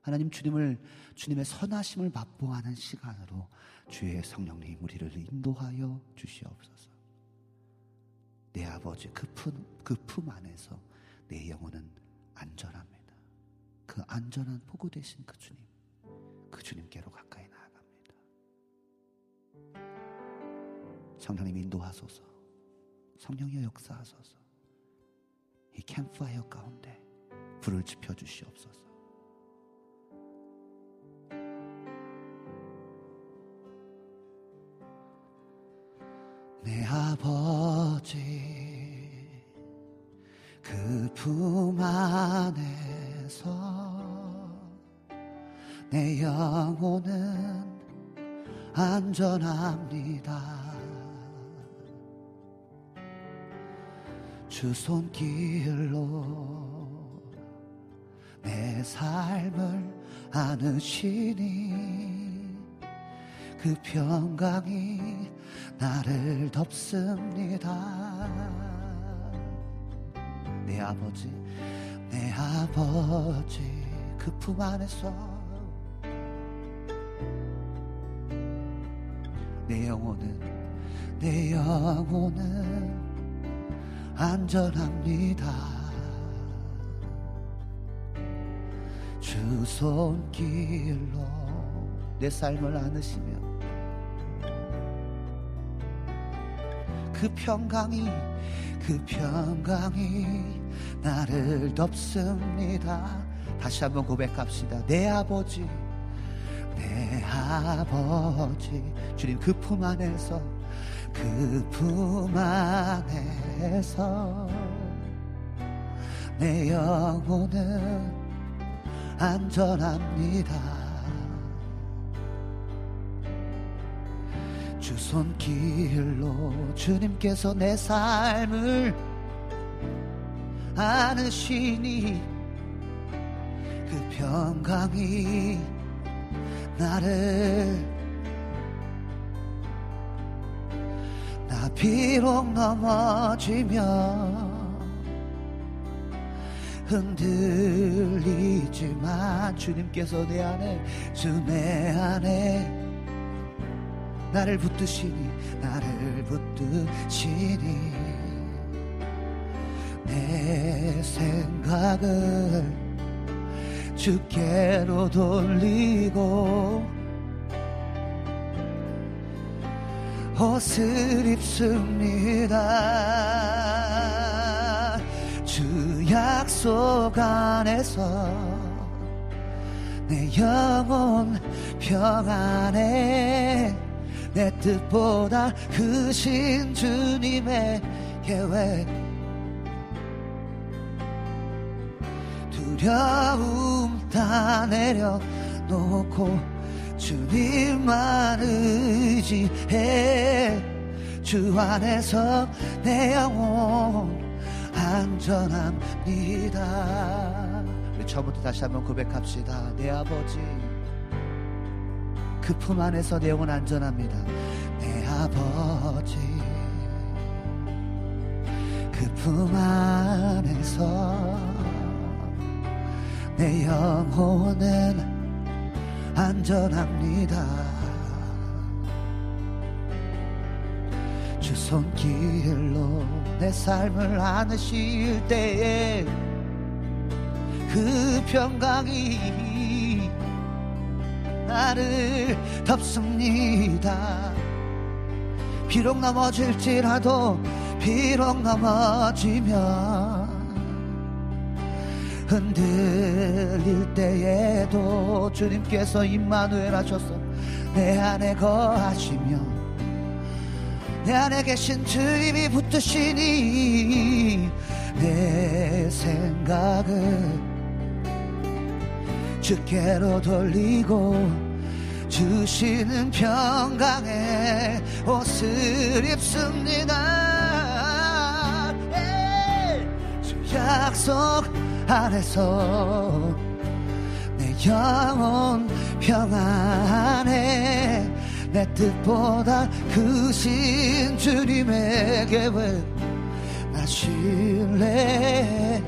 하나님 주님을 주님의 선하심을 맛보하는 시간으로 주의 성령님 우리를 인도하여 주시옵소서. 내 아버지 그 품, 그 품 안에서 내 영혼은 안전합니다. 그 안전한 포구 되신 그 주님, 그 주님께로 가까이 나아갑니다. 성령님 인도하소서, 성령여 역사하소서, 이 캠프파이어 가운데 불을 지펴 주시옵소서. 내 아버지 그 품 안에 내 영혼은 안전합니다. 주 손길로 내 삶을 안으시니 그 평강이 나를 덮습니다. 내 아버지 내 아버지 그 품 안에서 내 영혼은 내 영혼은 안전합니다 주 손길로 내 삶을 안으시며 그 평강이 그 평강이 나를 덮습니다. 다시 한번 고백합시다. 내 아버지, 내 아버지, 주님 그 품 안에서, 그 품 안에서, 내 영혼은 안전합니다. 주 손길로 주님께서 내 삶을 안으시니 그 평강이 나를 나 비록 넘어지면 흔들리지만 주님께서 내 안에 주내 안에 나를 붙드시니 나를 붙드시니 내 생각을 주께로 돌리고 옷을 입습니다. 주 약속 안에서 내 영혼 평안해 내 뜻보다 크신 주님의 계획 두려움 다 내려놓고 주님만 의지해. 주 안에서 내 영혼 안전합니다. 우리 처음부터 다시 한번 고백합시다. 내 아버지 그 품 안에서 내 영혼 안전합니다. 내 아버지 그 품 안에서 내 영혼은 안전합니다. 주 손길로 내 삶을 안으실 때에 그 평강이 나를 덮습니다. 비록 넘어질지라도 비록 넘어지면 흔들릴 때에도 주님께서 임마누엘 하셔서 내 안에 거하시며 내 안에 계신 주님이 붙드시니 내 생각을 주께로 돌리고 주시는 평강의 옷을 입습니다 예. 주 약속 안에서 내 영혼 평안해 내 뜻보다 크신 주님의 계획 나 신뢰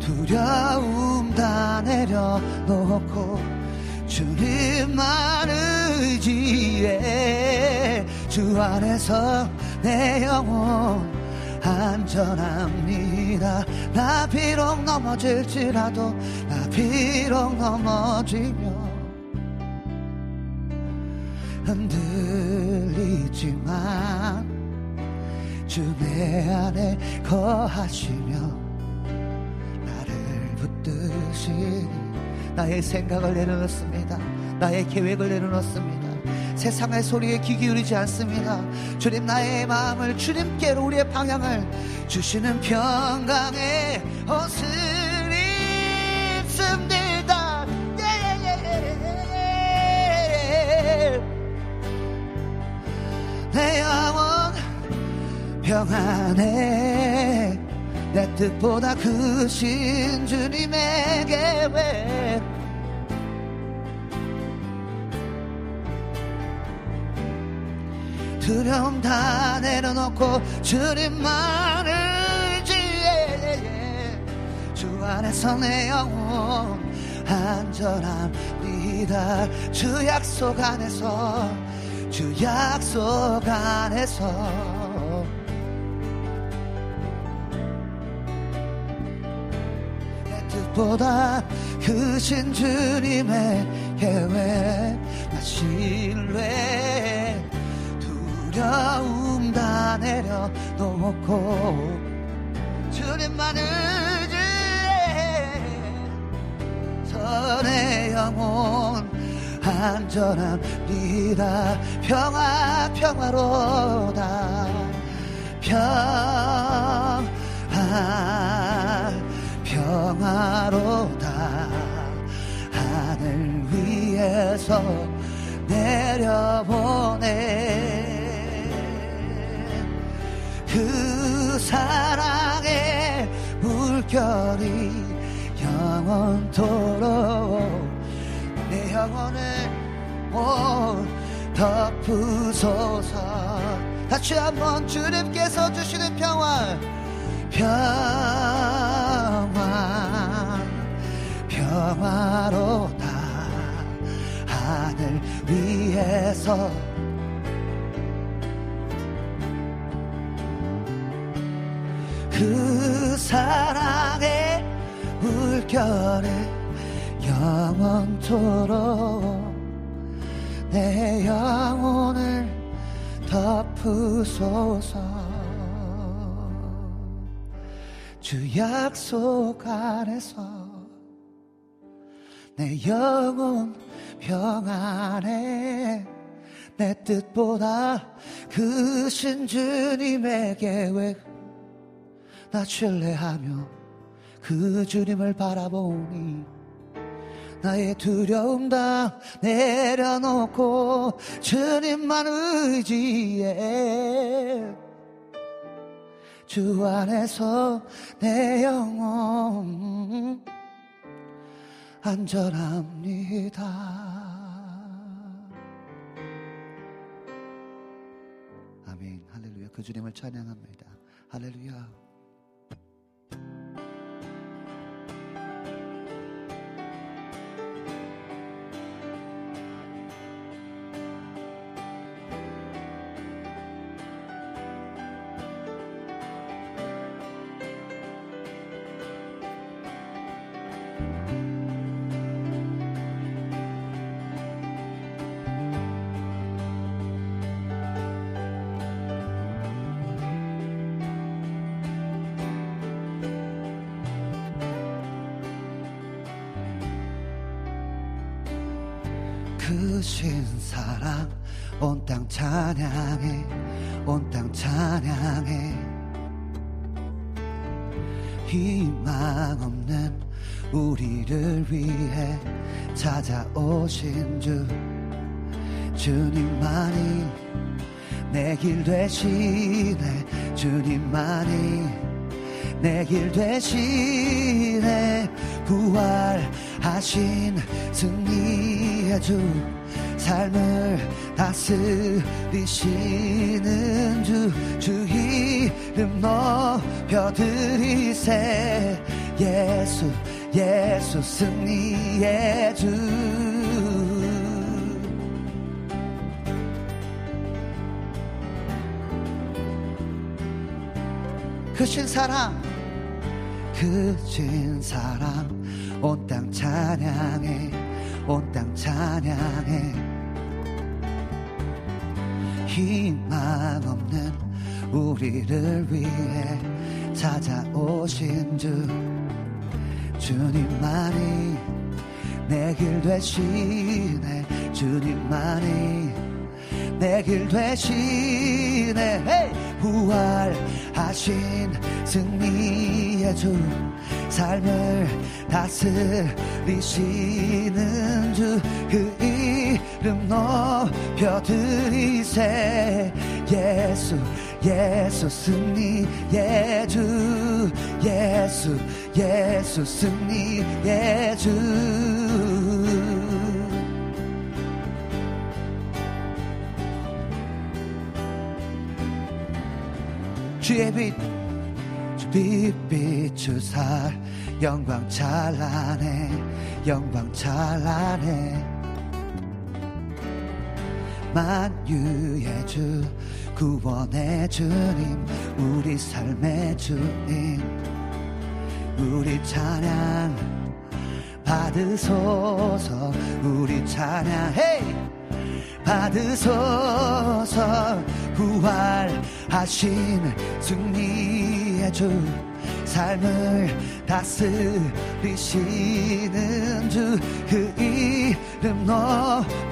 두려움 다 내려놓고 주님만 의지해 주 안에서 내 영혼 안전합니다. 나 비록 넘어질지라도 나 비록 넘어지며 흔들리지만 주내 안에 거하시며 나를 붙드시니 나의 생각을 내려놓습니다. 나의 계획을 내려놓습니다. 세상의 소리에 귀 기울이지 않습니다. 주님 나의 마음을 주님께로 우리의 방향을 주시는 평강의 옷을 입습니다. 예. 내 영혼 평안해 내 뜻보다 크신 주님의 계획 두려움 다 내려놓고 주님만 의지해 주 안에서 내 영혼 안전합니다. 주 약속 안에서 주 약속 안에서. 내 뜻보다 크신 주님의 계획 나 신뢰 두려움 다 내려놓고 주님만 의지해 선의 영혼 안전합니다. 평화 평화로다. 평화 평화로다. 하늘 위에서 내려보내 그 사랑의 물결이 영원토록 내 영혼을 못 덮으소서. 다시 한번 주님께서 주시는 평화 평화 평화로다. 하늘 위에서 그 사랑의 물결에 영원토록 내 영혼을 덮으소서. 주 약속 안에서 내 영혼 평안해 내 뜻보다 크신 주님의 계획 나 신뢰하며 그 주님을 바라보니 나의 두려움 다 내려놓고 주님만 의지해 주 안에서 내 영혼 안전합니다. 아멘. 할렐루야. 그 주님을 찬양합니다. 할렐루야. 땅 찬양해 온 땅 찬양해. 희망 없는 우리를 위해 찾아오신 주 주님만이 내 길 되시네 주님만이 내 길 되시네 부활하신 승리의 주 삶을 다스리시는 주, 주 이름 높여드리세 예수, 예수 승리의 주. 크신 사랑, 크신 사랑, 온 땅 찬양해, 온 땅 찬양해. 희망 없는 우리를 위해 찾아오신 주, 주님만이 내 길 되시네, 주님만이 내 길 되시네, hey! 부활하신 승리의 주, 삶을 다스리시는 주 그 이 름 높여드리세. 예수 예수 승리의 주. 예수 예수 승리의 주. 주의 빛 빛빛 주살. 영광 찬란해 영광 찬란해 만유의 주 구원의 주님 우리 삶의 주님. 우리 찬양 받으소서 우리 찬양 헤이! 받으소서 부활하신 승리의 주 삶을 다스리시는 주 그 이름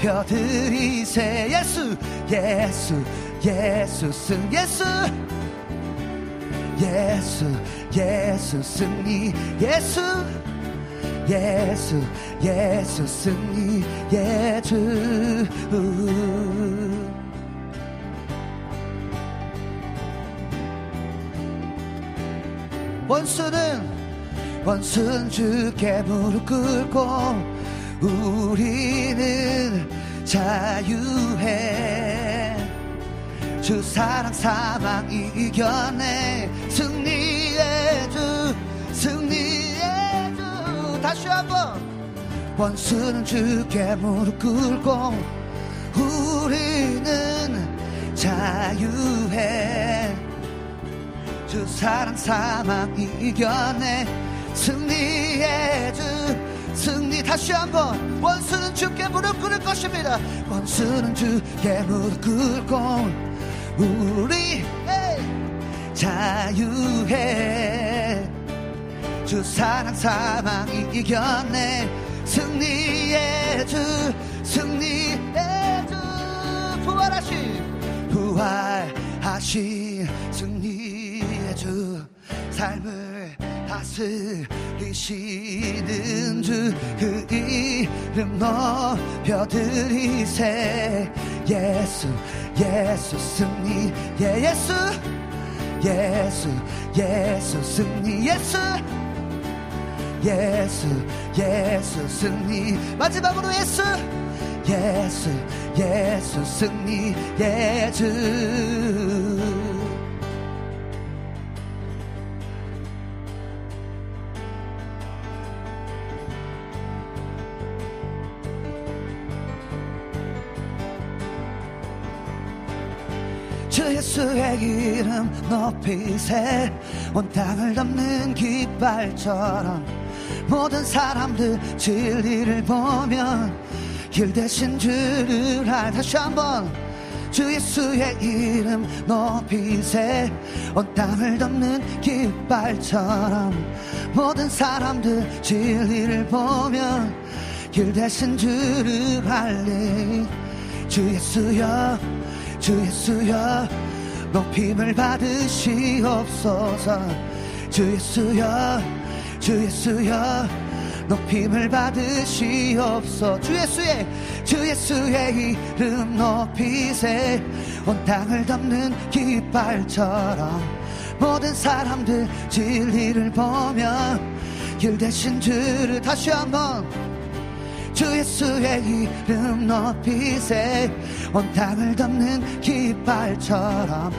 높여드리세. 예수 예수 예수 승 예수. 예수 예수 승리. 예수 예수 예수 승리. 예수. 원수는 원수는 주께 무릎 꿇고 우리는 자유해. 주 사랑 사망 이겨내. 승리의 주 승리의 주. 다시 한번 원수는 주께 무릎 꿇고 우리는 자유해. 주 사랑 사망 이겨내. 승리의 주 승리 다시 한번 원수는 주께 무릎 꿇을 것입니다. 원수는 주께 무릎 꿇고 우리 자유해. 주 사랑 사망 이겨내 승리의 주 승리의 주. 부활하신 부활하신 승리의 주. 삶을 다스리 시는 주그 이름 높여드리세. 예수 예수 승리 예 예수. 예수 예수 승리 예수. 예수 예수 승리. 마지막으로 예수. 예수 예수 승리 예수 예수의 이름 높이세. 온 땅을 덮는 깃발처럼 모든 사람들 진리를 보면 길 대신 주를 알. 다시 한번 주 예수의 이름 높이세. 온 땅을 덮는 깃발처럼 모든 사람들 진리를 보면 길 대신 주를 알리. 주 예수여 주 예수여 높임을 받으시옵소서. 주 예수여 주 예수여 높임을 받으시옵소서 주 예수의 주 예수의 이름 높이세. 온 땅을 덮는 깃발처럼 모든 사람들 진리를 보며 길 대신 주를 다시 한번 주 예수의 이름 높이세. 온 땅을 덮는 깃발처럼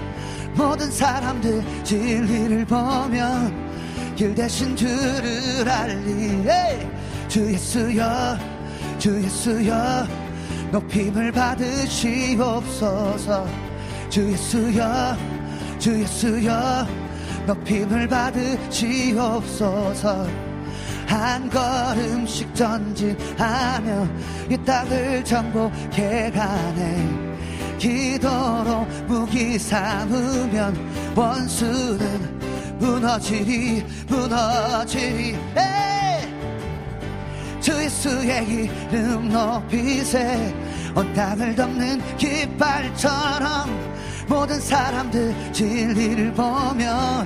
모든 사람들 진리를 보며 길 대신 주를 알리 주 예수여 주 예수여 높임을 받으시옵소서. 주 예수여 주 예수여 높임을 받으시옵소서 한 걸음씩 전진하며 이 땅을 정복해 가네. 기도로 무기 삼으면 원수는 무너지리 무너지리. 에이! 주 예수의 이름 높이세. 온 땅을 덮는 깃발처럼 모든 사람들 진리를 보며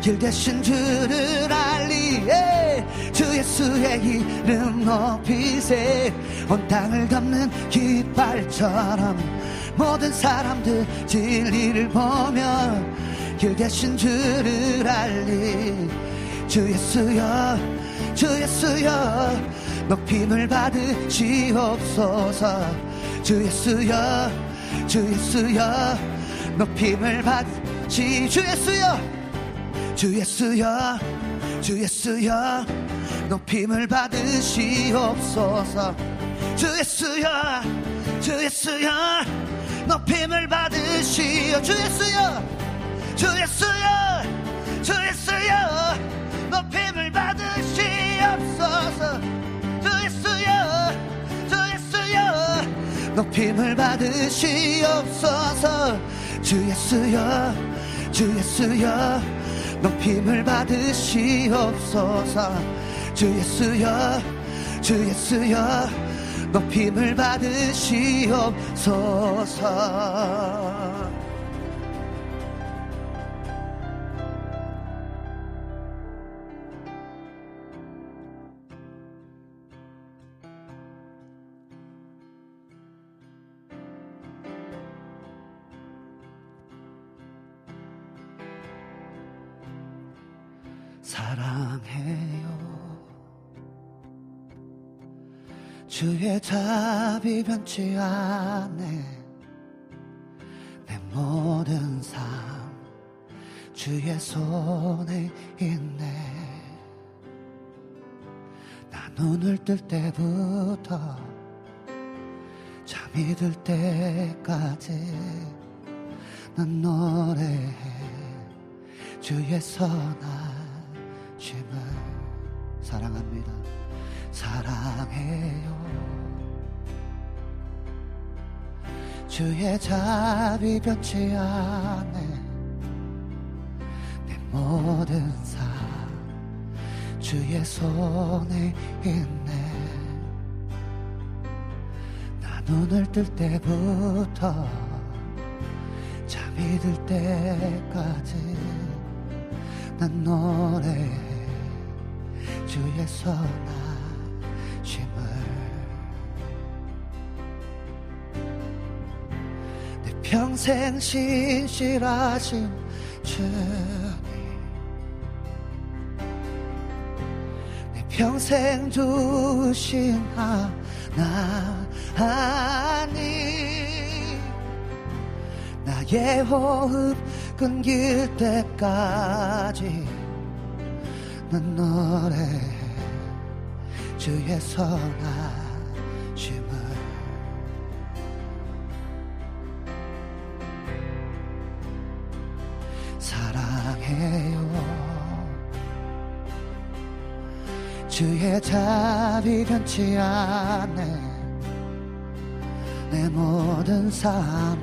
길 대신 주를 알리 주 예수의 이름 높이세. 온 땅을 덮는 깃발처럼 모든 사람들 진리를 보며 길 대신 주를 알리. 주 예수여 주 예수여 높임을 받으시옵소서. 주 예수여 주 예수여 높임을 받으시 주 예수여 주 예수여 주 예수여 높임을 받으시옵소서 주 예수여 주 예수여 높임을 받으시오 주 예수여 주 예수여 주 예수여 높임을 받으시옵소서 주 예수여 주 예수여 높임을 받으시옵소서 주 예수여 주 예수여 높임을 받으시옵소서. 주 예수여 주 예수여 높임을 받으시옵소서 사랑해요. 주의 답이 변치 않네. 내 모든 삶 주의 손에 있네. 나 눈을 뜰 때부터 잠이 들 때까지 난 노래해. 주의 선하 심을 사랑합니다. 사랑해요. 주의 자비 변치 않네. 내 모든 삶 주의 손에 있네. 눈을 뜰 때부터 잠이 들 때까지 난 노래해 주의 선하심을 내 평생 신실하신 주님. 내 평생 주신 하나님 나의 호흡 끊길 때까지 난 노래해 주의 선하심을. 사랑해요. 주의 자비 변치 않네. 내 모든 삶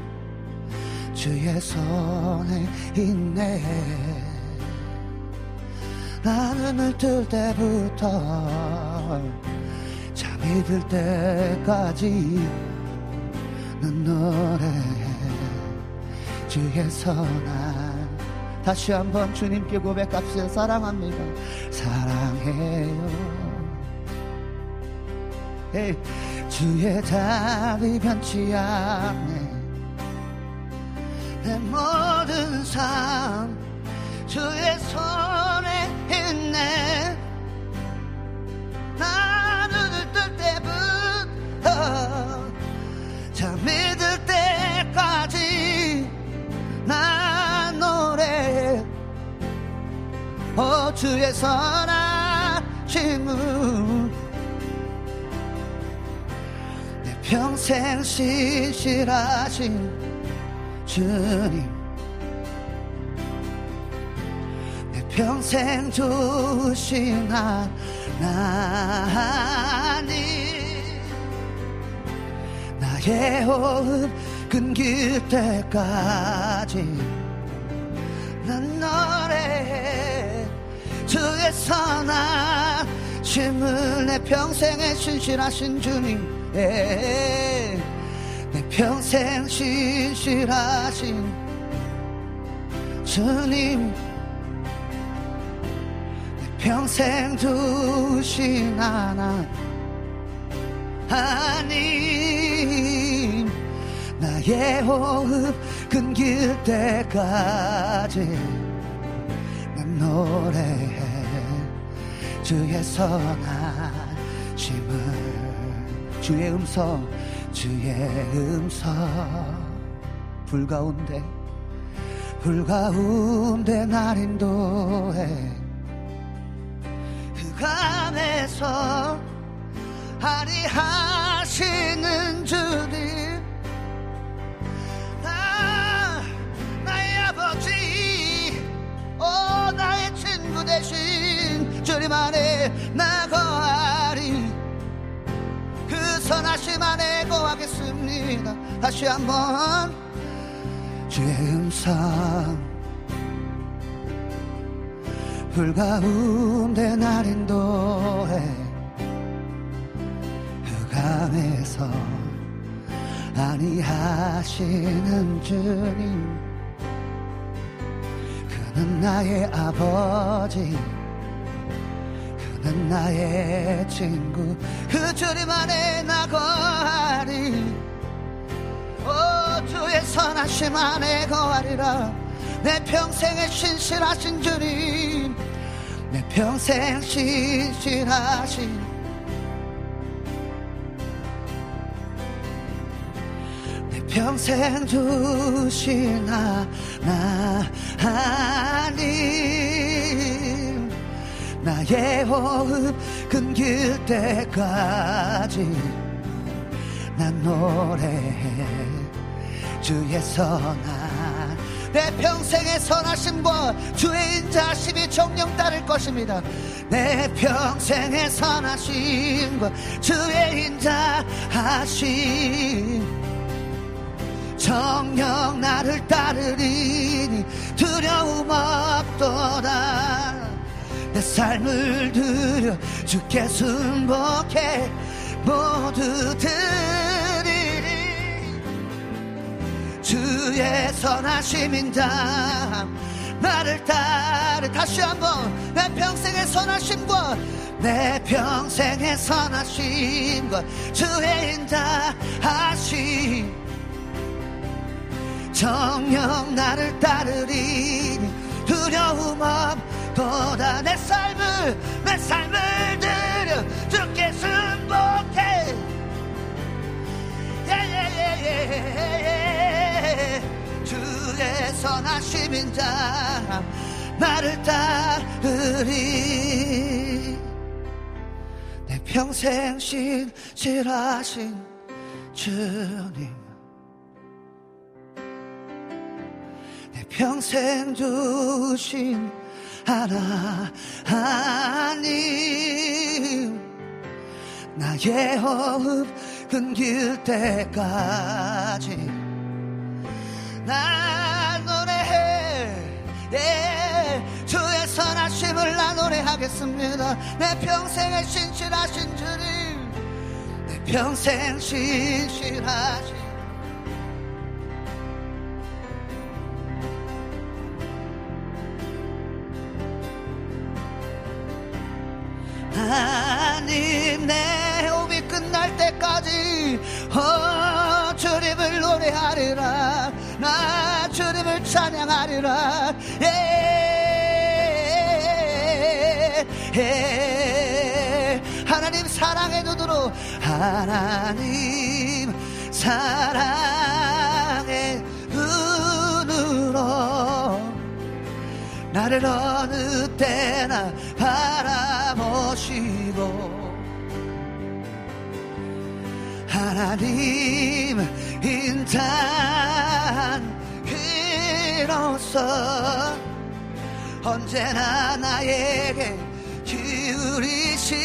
주의 손에 있네 나 눈을 뜰 때부터 잠이 들 때까지 난 노래해 주의 선한. 다시 한번 주님께 고백합시다. 사랑합니다. 사랑해요. 에이, 주의 자비 변치 않네. 내 모든 삶 주의 손 에 있네. 나 눈을 뜰 때부터 잠이 들 때까지 나 노래해 오 주의 선하심을 내 평생 신실하신 주님 평생 주신 하나님 나의 호흡 끊길 때까지 난 노래해 주의 선하심을 내 평생에 신실하신 주님. 예. 내 평생 신실하신 주님. 내 평생 두신 하나 하님 나의 호흡 끊길 때까지 난 노래해 주의 선하심을 주의 음성 주의 음성. 불 가운데 불 가운데 날 인도해 흑암에서 하리하시는 주님. 나 나의 아버지 오 나의 친구 되신 주님 안에 나 거하리. 그 선하심 안에 거하겠습니다. 다시 한번 주의 음성 불 가운데 날 인도해. 흑암에서 아니하시는 주님 그는 나의 아버지 그는 나의 친구 그 주님 안에 나 거하리. 오 주의 선하심 안에 거하리라 내 평생에 신실하신 주님 내 평생 신실하신 내 평생 주신 하나님 나의 호흡 끊길 때까지 난 노래해 주의 선한 내 평생의 선하심과 주의 인자심이 정령 따를 것입니다. 내 평생의 선하심과 주의 인자하심 정령 나를 따르리니 두려움 없도다. 내 삶을 들여 주께 순복해 모두 드리리 주의 선하심 인자 나를 따르 다시 한번 내 평생의 선하심과 내 평생의 선하심과 주의 인자하심. 정령 나를 따르리니 두려움 없도 주의 선하심 인 자 나를 따르리. 내 평생 신실하신 주님. 내 평생 주신 하나님. 나의 호흡 끊길 때까지 날 노래해. 예, 주의 선하심을 나 노래하겠습니다. 내 평생의 신실하신 주님. 내 평생 신실하신 하나님 내 끝날 때까지. 어 주님을 노래하리라. 나 주님을 찬양하리라. 예, 예. 하나님 사랑의 눈으로 하나님 사랑의 눈으로 나를 어느 때나 바라보시고 하나님 인자한 그로서 언제나 나에게 기울이시니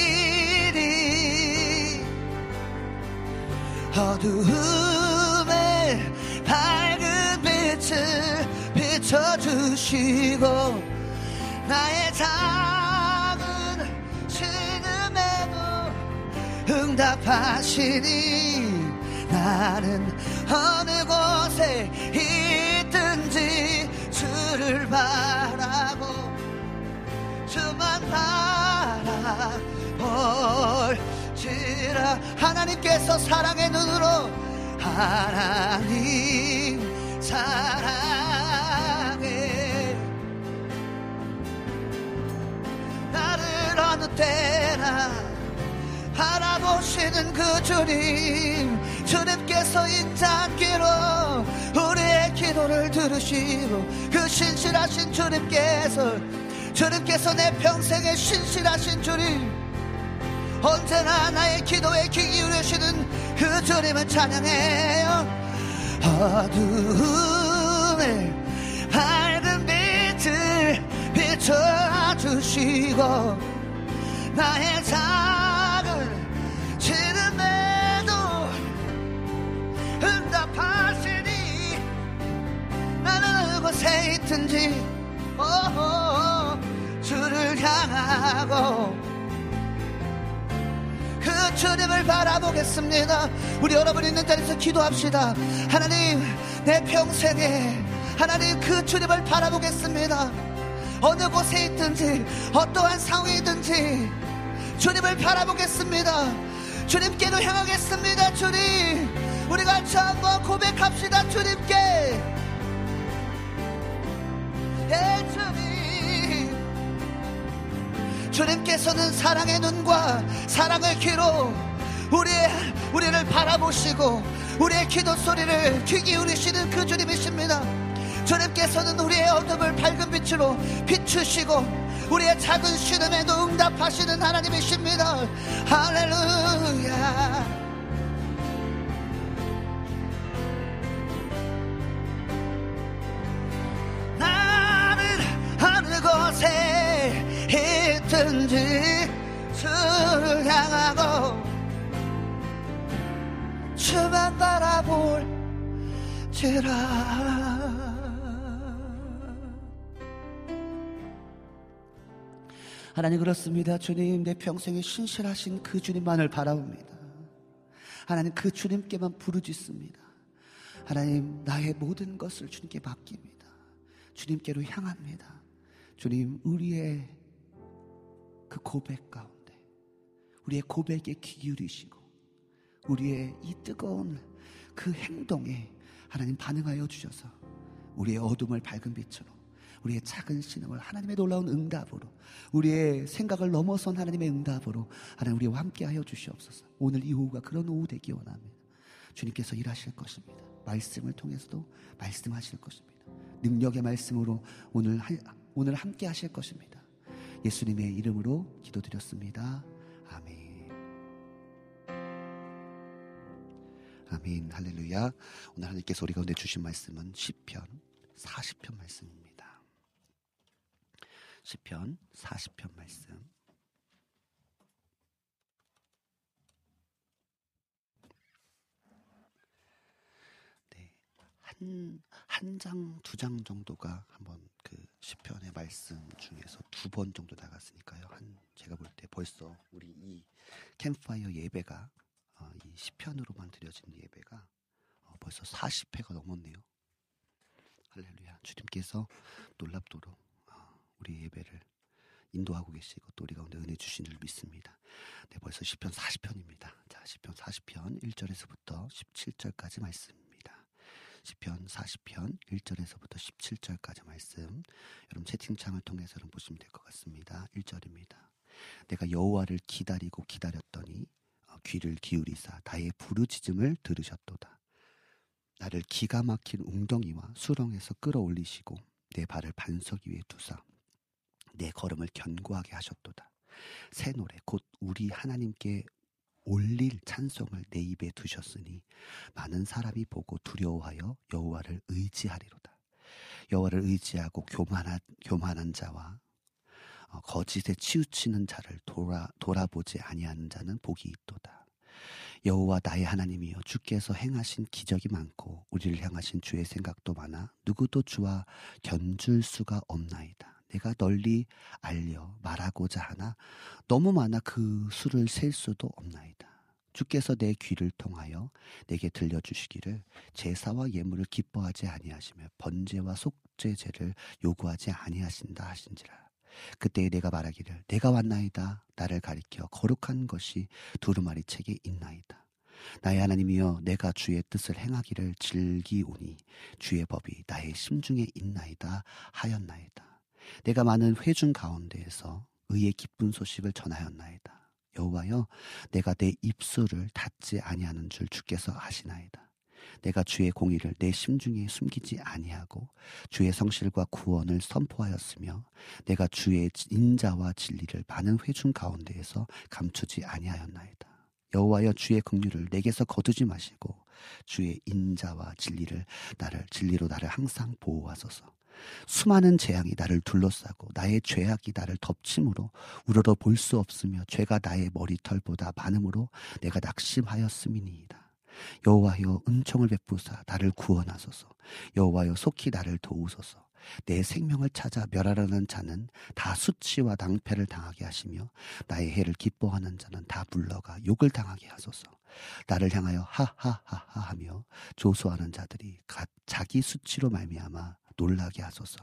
어두움에 밝은 빛을 비춰주시고 나의 작 응답하시니 나는 어느 곳에 있든지 주를 바라고 주만 바라볼지라. 하나님께서 사랑의 눈으로 하나님 사랑해. 나를 어느 때나 바라보시는 그 주님 주님께서 인자기로 우리의 기도를 들으시고 그 신실하신 주님께서 주님께서 내 평생에 신실하신 주님 언제나 나의 기도에 귀 기울이시는 그 주님을 찬양해요. 어둠에 밝은 빛을 비춰주시고 나의 작은 지름에도 응답하시니 나는 어느 곳에 있든지 오호, 주를 향하고 그 주님을 바라보겠습니다. 우리 여러분 있는 자리에서 기도합시다. 하나님, 내 평생에 하나님 그 주님을 바라보겠습니다. 어느 곳에 있든지 어떠한 상황이든지 주님을 바라보겠습니다. 주님께로 향하겠습니다. 주님, 우리 같이 한번 고백합시다. 주님께. 예, 주님. 주님께서는 사랑의 눈과 사랑의 귀로 우리의, 우리를 바라보시고 우리의 기도 소리를 귀 기울이시는 그 주님이십니다. 주님께서는 우리의 어둠을 밝은 빛으로 비추시고 우리의 작은 신음에도 응답하시는 하나님이십니다. 할렐루야. 나는 어느 곳에 있든지 주를 향하고 주만 바라볼지라 하나님 그렇습니다 주님 내 평생에 신실하신 그 주님만을 바라봅니다 하나님 그 주님께만 부르짖습니다 하나님, 나의 모든 것을 주님께 맡깁니다. 주님께로 향합니다. 주님, 우리의 그 고백 가운데, 우리의 고백에 귀 기울이시고, 우리의 이 뜨거운 그 행동에 하나님 반응하여 주셔서, 우리의 어둠을 밝은 빛으로, 우리의 작은 신음을 하나님의 놀라운 응답으로 우리의 생각을 넘어선 하나님의 응답으로 하나님 우리와 함께 하여 주시옵소서. 오늘 이 오후가 그런 오후 되기 원합니다. 주님께서 일하실 것입니다. 말씀을 통해서도 말씀하실 것입니다. 능력의 말씀으로 오늘 오늘 함께 하실 것입니다. 예수님의 이름으로 기도드렸습니다. 아멘. 아멘. 할렐루야. 오늘 하나님께서 우리 가운데 주신 말씀은 시편 40편 말씀입니다. 시편 40편 말씀. 네. 한, 한 장, 두 장 정도가 한번 그 시편의 말씀 중에서 두 번 정도 나갔으니까요. 한, 제가 볼 때 벌써 우리 이 캠파이어 예배가, 어, 이 시편으로만 드려진 예배가 어, 벌써 40회가 넘었네요. 할렐루야. 주님께서 놀랍도록 우리 예배를 인도하고 계시고 또 우리 가운데 은혜 주신 줄 믿습니다. 네, 벌써 시편 40편입니다. 자, 시편 40편 1절에서부터 17절까지 말씀입니다. 시편 40편 1절에서부터 17절까지 말씀. 여러분 채팅창을 통해서 여러분 보시면 될 것 같습니다. 1절입니다. 내가 여호와를 기다리고 기다렸더니 어, 귀를 기울이사 나의 부르짖음을 들으셨도다. 나를 기가 막힌 웅덩이와 수렁에서 끌어올리시고 내 발을 반석 위에 두사 내 걸음을 견고하게 하셨도다. 새 노래 곧 우리 하나님께 올릴 찬송을 내 입에 두셨으니 많은 사람이 보고 두려워하여 여호와를 의지하리로다. 여호와를 의지하고 교만한 교만한 자와 어, 거짓에 치우치는 자를 돌아 돌아보지 아니하는 자는 복이 있도다. 여호와 나의 하나님이여 주께서 행하신 기적이 많고 우리를 향하신 주의 생각도 많아 누구도 주와 견줄 수가 없나이다. 내가 널리 알려 말하고자 하나 너무 많아 그 수를 셀 수도 없나이다. 주께서 내 귀를 통하여 내게 들려주시기를 제사와 예물을 기뻐하지 아니하시며 번제와 속죄제를 요구하지 아니하신다 하신지라. 그때 내가 말하기를 내가 왔나이다 나를 가리켜 거룩한 것이 두루마리 책에 있나이다. 나의 하나님이여 내가 주의 뜻을 행하기를 즐기오니 주의 법이 나의 심중에 있나이다 하였나이다. 내가 많은 회중 가운데에서 의의 기쁜 소식을 전하였나이다. 여호와여 내가 내 입술을 닫지 아니하는 줄 주께서 아시나이다. 내가 주의 공의를 내 심중에 숨기지 아니하고 주의 성실과 구원을 선포하였으며 내가 주의 인자와 진리를 많은 회중 가운데에서 감추지 아니하였나이다. 여호와여 주의 긍휼을 내게서 거두지 마시고 주의 인자와 진리를 나를 진리로 나를 항상 보호하소서. 수많은 재앙이 나를 둘러싸고 나의 죄악이 나를 덮침으로 우러러 볼 수 없으며 죄가 나의 머리털보다 많음으로 내가 낙심하였음이니이다. 여호와여 은총을 베푸사 나를 구원하소서. 여호와여 속히 나를 도우소서. 내 생명을 찾아 멸하려는 자는 다 수치와 낭패를 당하게 하시며 나의 해를 기뻐하는 자는 다 불러가 욕을 당하게 하소서. 나를 향하여 하하하하 하며 조소하는 자들이 자기 수치로 말미암아 놀라게 하소서.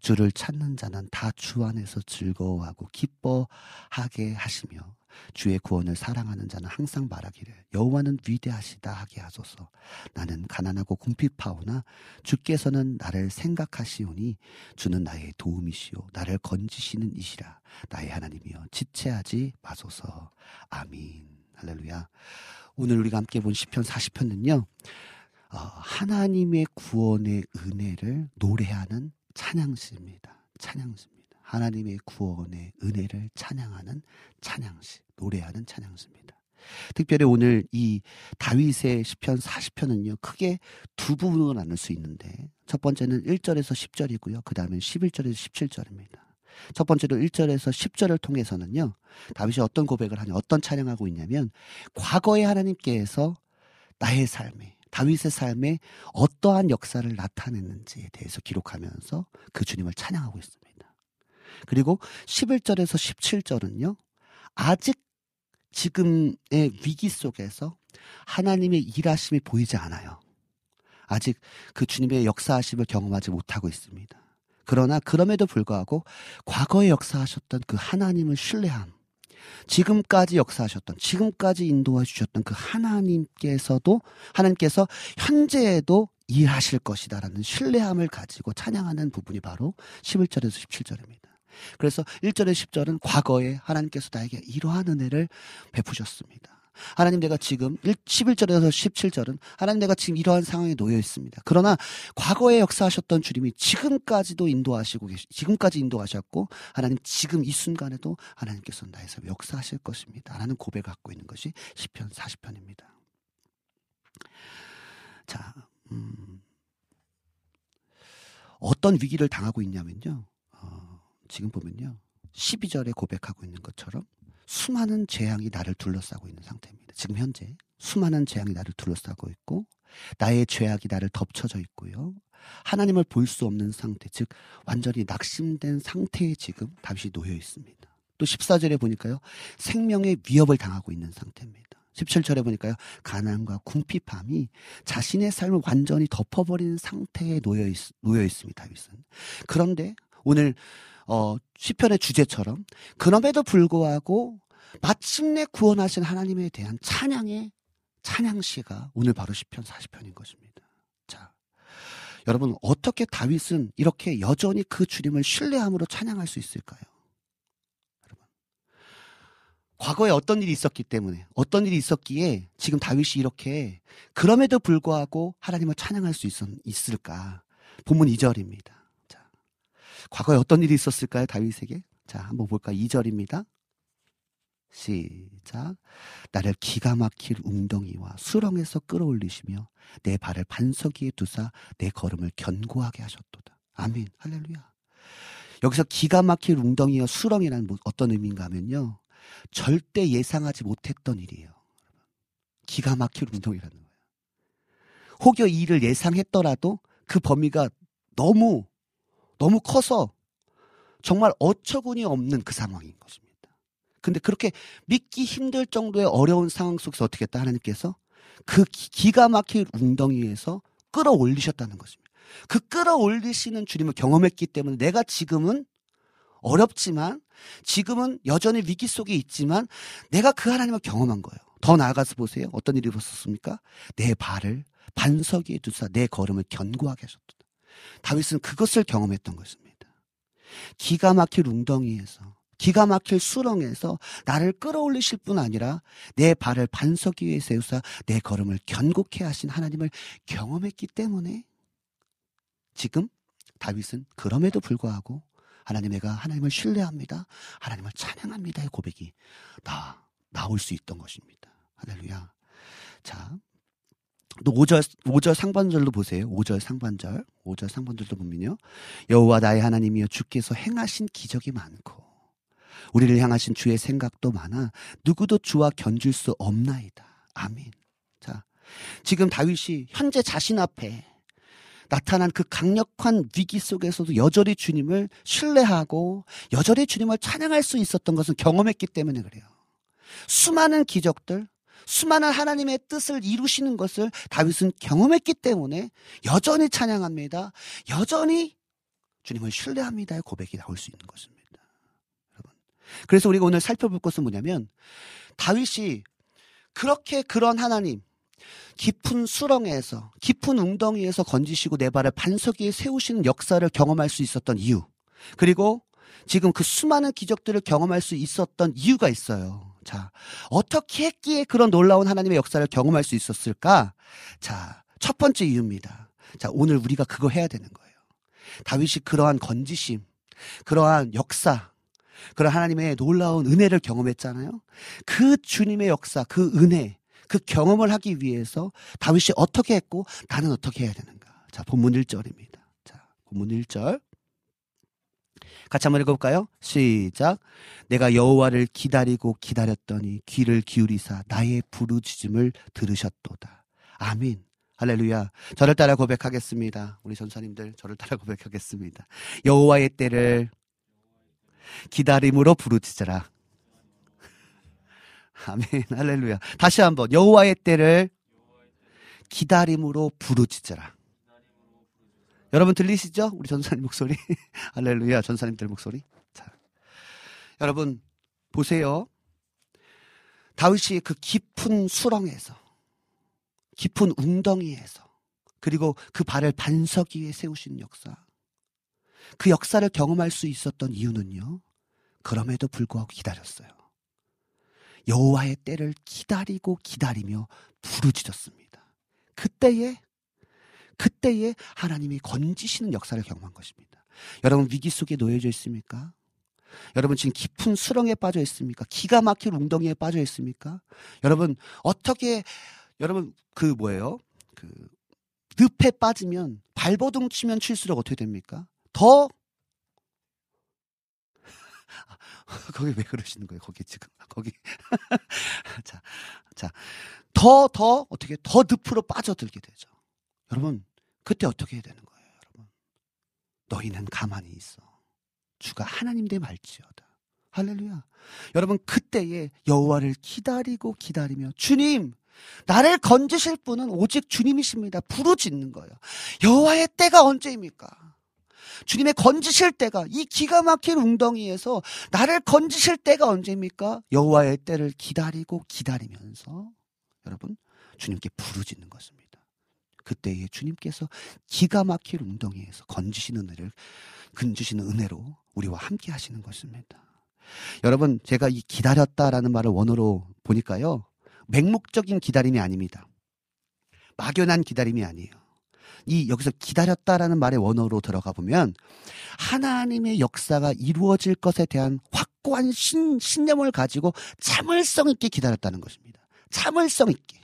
주를 찾는 자는 다 주 안에서 즐거워하고 기뻐하게 하시며 주의 구원을 사랑하는 자는 항상 말하기를 여호와는 위대하시다 하게 하소서. 나는 가난하고 궁핍하오나 주께서는 나를 생각하시오니 주는 나의 도움이시오 나를 건지시는 이시라 나의 하나님이여 지체하지 마소서. 아민. 할렐루야. 오늘 우리가 함께 본 시편 40편은요. 어, 하나님의 구원의 은혜를 노래하는 찬양시입니다. 찬양시입니다. 하나님의 구원의 은혜를 찬양하는 찬양시, 노래하는 찬양시입니다. 특별히 오늘 이 다윗의 시편 40편은요, 크게 두 부분으로 나눌 수 있는데, 첫 번째는 1절에서 10절이고요. 그 다음에 11절에서 17절입니다. 첫 번째로 1절에서 10절을 통해서는요, 다윗이 어떤 고백을 하냐, 어떤 찬양하고 있냐면, 과거의 하나님께서 나의 삶에, 다윗의 삶에 어떠한 역사를 나타냈는지에 대해서 기록하면서 그 주님을 찬양하고 있습니다. 그리고 11절에서 17절은요, 아직 지금의 위기 속에서 하나님의 일하심이 보이지 않아요. 아직 그 주님의 역사하심을 경험하지 못하고 있습니다. 그러나 그럼에도 불구하고 과거에 역사하셨던 그 하나님을 신뢰함, 지금까지 역사하셨던, 지금까지 인도해 주셨던 그 하나님께서도, 하나님께서 현재에도 일하실 것이다라는 신뢰함을 가지고 찬양하는 부분이 바로 11절에서 17절입니다. 그래서 1절에 10절은 과거에 하나님께서 나에게 이러한 은혜를 베푸셨습니다. 하나님 내가 지금 11절에서 17절은 하나님 내가 지금 이러한 상황에 놓여 있습니다. 그러나 과거에 역사하셨던 주님이 지금까지도 인도하시고 계시, 지금까지 인도하셨고 하나님 지금 이 순간에도 하나님께서 삶에 역사하실 것입니다. 라는 고백을 갖고 있는 것이 10편, 40편입니다. 자, 음, 어떤 위기를 당하고 있냐면요. 어, 지금 보면요. 12절에 고백하고 있는 것처럼 수많은 재앙이 나를 둘러싸고 있는 상태입니다. 지금 현재 수많은 재앙이 나를 둘러싸고 있고 나의 죄악이 나를 덮쳐져 있고요. 하나님을 볼 수 없는 상태, 즉 완전히 낙심된 상태에 지금 다윗이 놓여 있습니다. 또 14절에 보니까요. 생명의 위협을 당하고 있는 상태입니다. 17절에 보니까요. 가난과 궁핍함이 자신의 삶을 완전히 덮어버리는 상태에 놓여, 있, 놓여 있습니다. 다윗은. 그런데 오늘 어, 시편의 주제처럼 그럼에도 불구하고 마침내 구원하신 하나님에 대한 찬양의 찬양시가 오늘 바로 시편 40편인 것입니다. 자, 여러분 어떻게 다윗은 이렇게 여전히 그 주님을 신뢰함으로 찬양할 수 있을까요? 여러분, 과거에 어떤 일이 있었기 때문에 어떤 일이 있었기에 지금 다윗이 이렇게 그럼에도 불구하고 하나님을 찬양할 수 있, 있을까? 본문 2절입니다. 과거에 어떤 일이 있었을까요? 다윗에게? 자, 한번 볼까? 2절입니다. 시작. 나를 기가 막힐 웅덩이와 수렁에서 끌어올리시며 내 발을 반석 위에 두사 내 걸음을 견고하게 하셨도다. 아멘. 할렐루야. 여기서 기가 막힐 웅덩이와 수렁이라는 뭐 어떤 의미인가 하면요. 절대 예상하지 못했던 일이에요. 기가 막힐 웅덩이라는 거예요. 혹여 이 일을 예상했더라도 그 범위가 너무 너무 커서 정말 어처구니 없는 그 상황인 것입니다. 근데 그렇게 믿기 힘들 정도의 어려운 상황 속에서 어떻게 했다 하나님께서 그 기가 막힐 웅덩이에서 끌어올리셨다는 것입니다. 그 끌어올리시는 주님을 경험했기 때문에 내가 지금은 어렵지만 지금은 여전히 위기 속에 있지만 내가 그 하나님을 경험한 거예요. 더 나아가서 보세요. 어떤 일이 있었습니까? 내 발을 반석 위에 두사 내 걸음을 견고하게 하셨다. 다윗은 그것을 경험했던 것입니다. 기가 막힐 웅덩이에서 기가 막힐 수렁에서 나를 끌어올리실 뿐 아니라 내 발을 반석 위에 세우사 내 걸음을 견고케 하신 하나님을 경험했기 때문에 지금 다윗은 그럼에도 불구하고 하나님 의가 하나님을 신뢰합니다. 하나님을 찬양합니다의 고백이 나 나올 수 있던 것입니다. 할렐루야. 자, 또 5절 5절 상반절도 보세요. 5절 상반절. 5절 상반절도 보면요. 여호와 나의 하나님이여 주께서 행하신 기적이 많고 우리를 향하신 주의 생각도 많아 누구도 주와 견줄 수 없나이다. 아멘. 자, 지금 다윗이 현재 자신 앞에 나타난 그 강력한 위기 속에서도 여전히 주님을 신뢰하고 여전히 주님을 찬양할 수 있었던 것은 경험했기 때문에 그래요. 수많은 기적들, 수많은 하나님의 뜻을 이루시는 것을 다윗은 경험했기 때문에 여전히 찬양합니다. 여전히 주님을 신뢰합니다의 고백이 나올 수 있는 것입니다. 여러분. 그래서 우리가 오늘 살펴볼 것은 뭐냐면 다윗이 그렇게 그런 하나님 깊은 수렁에서 깊은 웅덩이에서 건지시고 내 발을 반석 위에 세우시는 역사를 경험할 수 있었던 이유 그리고 지금 그 수많은 기적들을 경험할 수 있었던 이유가 있어요. 자, 어떻게 했기에 그런 놀라운 하나님의 역사를 경험할 수 있었을까? 자, 첫 번째 이유입니다. 자, 오늘 우리가 그거 해야 되는 거예요. 다윗이 그러한 건지심, 그러한 역사, 그런 하나님의 놀라운 은혜를 경험했잖아요. 그 주님의 역사, 그 은혜, 그 경험을 하기 위해서 다윗이 어떻게 했고 나는 어떻게 해야 되는가? 자, 본문 1절입니다. 자, 본문 1절. 같이 한번 읽어볼까요? 시작. 내가 여호와를 기다리고 기다렸더니 귀를 기울이사 나의 부르짖음을 들으셨도다. 아멘. 할렐루야. 저를 따라 고백하겠습니다. 우리 전사님들 저를 따라 고백하겠습니다. 여호와의 때를 기다림으로 부르짖으라. 아멘. 할렐루야. 다시 한번 여호와의 때를 기다림으로 부르짖으라. 여러분 들리시죠? 우리 전사님 목소리. 할렐루야, 전사님들 목소리. 자. 여러분, 보세요. 다윗이 그 깊은 수렁에서, 깊은 웅덩이에서, 그리고 그 발을 반석 위에 세우신 역사. 그 역사를 경험할 수 있었던 이유는요. 그럼에도 불구하고 기다렸어요. 여호와의 때를 기다리고 기다리며 부르짖었습니다. 그때에 그때에 하나님이 건지시는 역사를 경험한 것입니다. 여러분 위기 속에 놓여져 있습니까? 여러분 지금 깊은 수렁에 빠져 있습니까? 기가 막힐 웅덩이에 빠져 있습니까? 여러분 어떻게 여러분 그 뭐예요? 그 늪에 빠지면 발버둥 치면 칠수록 어떻게 됩니까? 더 거기 왜 그러시는 거예요? 거기 지금 거기 자, 자, 더 더 어떻게 더 늪으로 빠져들게 되죠. 여러분 그때 어떻게 해야 되는 거예요, 여러분? 너희는 가만히 있어. 주가 하나님 되 말지어다. 할렐루야. 여러분 그때에 여호와를 기다리고 기다리며 주님 나를 건지실 분은 오직 주님이십니다. 부르짖는 거예요. 여호와의 때가 언제입니까? 주님의 건지실 때가 이 기가 막힌 웅덩이에서 나를 건지실 때가 언제입니까? 여호와의 때를 기다리고 기다리면서 여러분 주님께 부르짖는 것입니다. 그때에 주님께서 기가 막힐 웅덩이에서 건지시는 은혜를 근주시는 은혜로 우리와 함께 하시는 것입니다. 여러분 제가 이 기다렸다라는 말을 원어로 보니까요. 맹목적인 기다림이 아닙니다. 막연한 기다림이 아니에요. 이 여기서 기다렸다라는 말의 원어로 들어가 보면 하나님의 역사가 이루어질 것에 대한 확고한 신, 신념을 가지고 참을성 있게 기다렸다는 것입니다. 참을성 있게.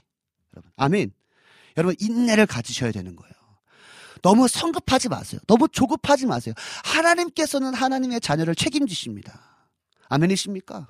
여러분, 아멘. 여러분, 인내를 가지셔야 되는 거예요. 너무 성급하지 마세요. 너무 조급하지 마세요. 하나님께서는 하나님의 자녀를 책임지십니다. 아멘이십니까?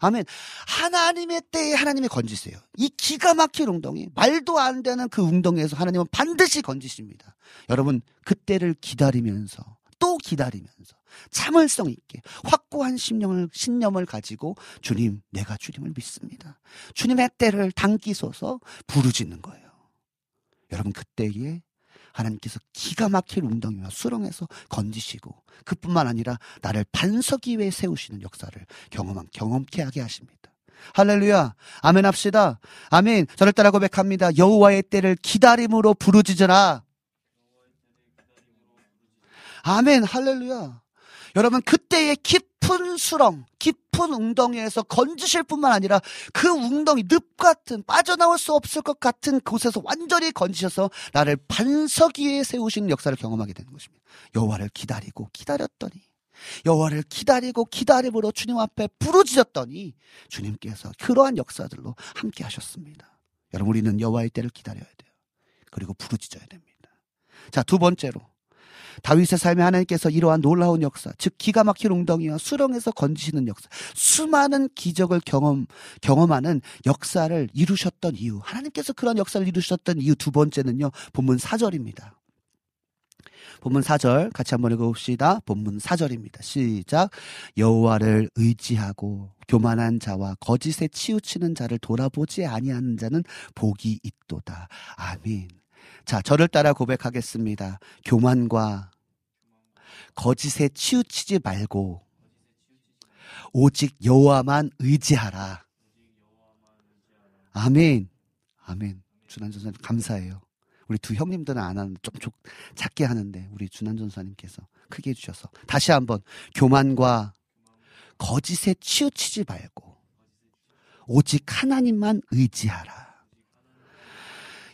아멘. 하나님의 때에 하나님이 건지세요. 이 기가 막힌 웅덩이, 말도 안 되는 그 웅덩이에서 하나님은 반드시 건지십니다. 여러분, 그때를 기다리면서, 또 기다리면서, 참을성 있게, 확고한 신념을, 신념을 가지고, 주님, 내가 주님을 믿습니다. 주님의 때를 당기소서 부르짖는 거예요. 여러분, 그때에 하나님께서 기가 막힐 웅덩이와 수렁에서 건지시고 그뿐만 아니라 나를 반석 위에 세우시는 역사를 경험한 경험케 하게 하십니다. 할렐루야. 아멘 합시다. 아멘. 저를 따라 고백합니다. 여호와의 때를 기다림으로 부르짖으라. 아멘. 할렐루야. 여러분 그때의 깊은 수렁, 깊은 웅덩이에서 건지실 뿐만 아니라 그 웅덩이 늪 같은 빠져나올 수 없을 것 같은 곳에서 완전히 건지셔서 나를 반석 위에 세우신 역사를 경험하게 되는 것입니다. 여호와를 기다리고 기다렸더니 여호와를 기다리고 기다림으로 주님 앞에 부르짖었더니 주님께서 그러한 역사들로 함께 하셨습니다. 여러분 우리는 여호와의 때를 기다려야 돼요. 그리고 부르짖어야 됩니다. 자, 두 번째로 다윗의 삶에 하나님께서 이러한 놀라운 역사, 즉 기가 막힌 웅덩이와 수렁에서 건지시는 역사, 수많은 기적을 경험 경험하는 역사를 이루셨던 이유, 하나님께서 그런 역사를 이루셨던 이유 두 번째는요. 본문 4절입니다. 본문 4절 같이 한번 읽어봅시다. 본문 4절입니다. 시작. 여호와를 의지하고 교만한 자와 거짓에 치우치는 자를 돌아보지 아니하는 자는 복이 있도다. 아멘. 자, 저를 따라 고백하겠습니다. 교만과 거짓에 치우치지 말고 오직 여호와만 의지하라. 아멘. 아멘. 준한 전사님 감사해요. 우리 두 형님들은 안 하는데 좀, 좀 작게 하는데 우리 준한 전사님께서 크게 해주셔서 다시 한번 교만과 거짓에 치우치지 말고 오직 하나님만 의지하라.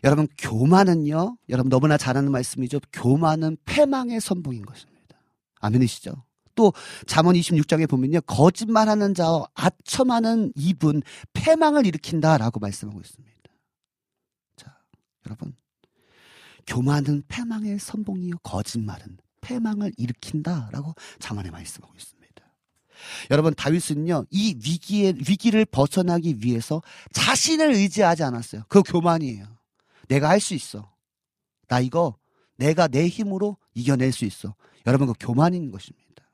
여러분 교만은요. 여러분 너무나 잘 아는 말씀이죠. 교만은 패망의 선봉인 것입니다. 아멘이시죠? 또 잠언 26장에 보면요. 거짓말하는 자와 아첨하는 입은 패망을 일으킨다라고 말씀하고 있습니다. 자, 여러분. 교만은 패망의 선봉이요. 거짓말은 패망을 일으킨다라고 잠언에 말씀하고 있습니다. 여러분 다윗은요 이 위기에 위기를 벗어나기 위해서 자신을 의지하지 않았어요. 그 교만이에요. 내가 할 수 있어. 나 이거 내가 내 힘으로 이겨낼 수 있어. 여러분 그 교만인 것입니다.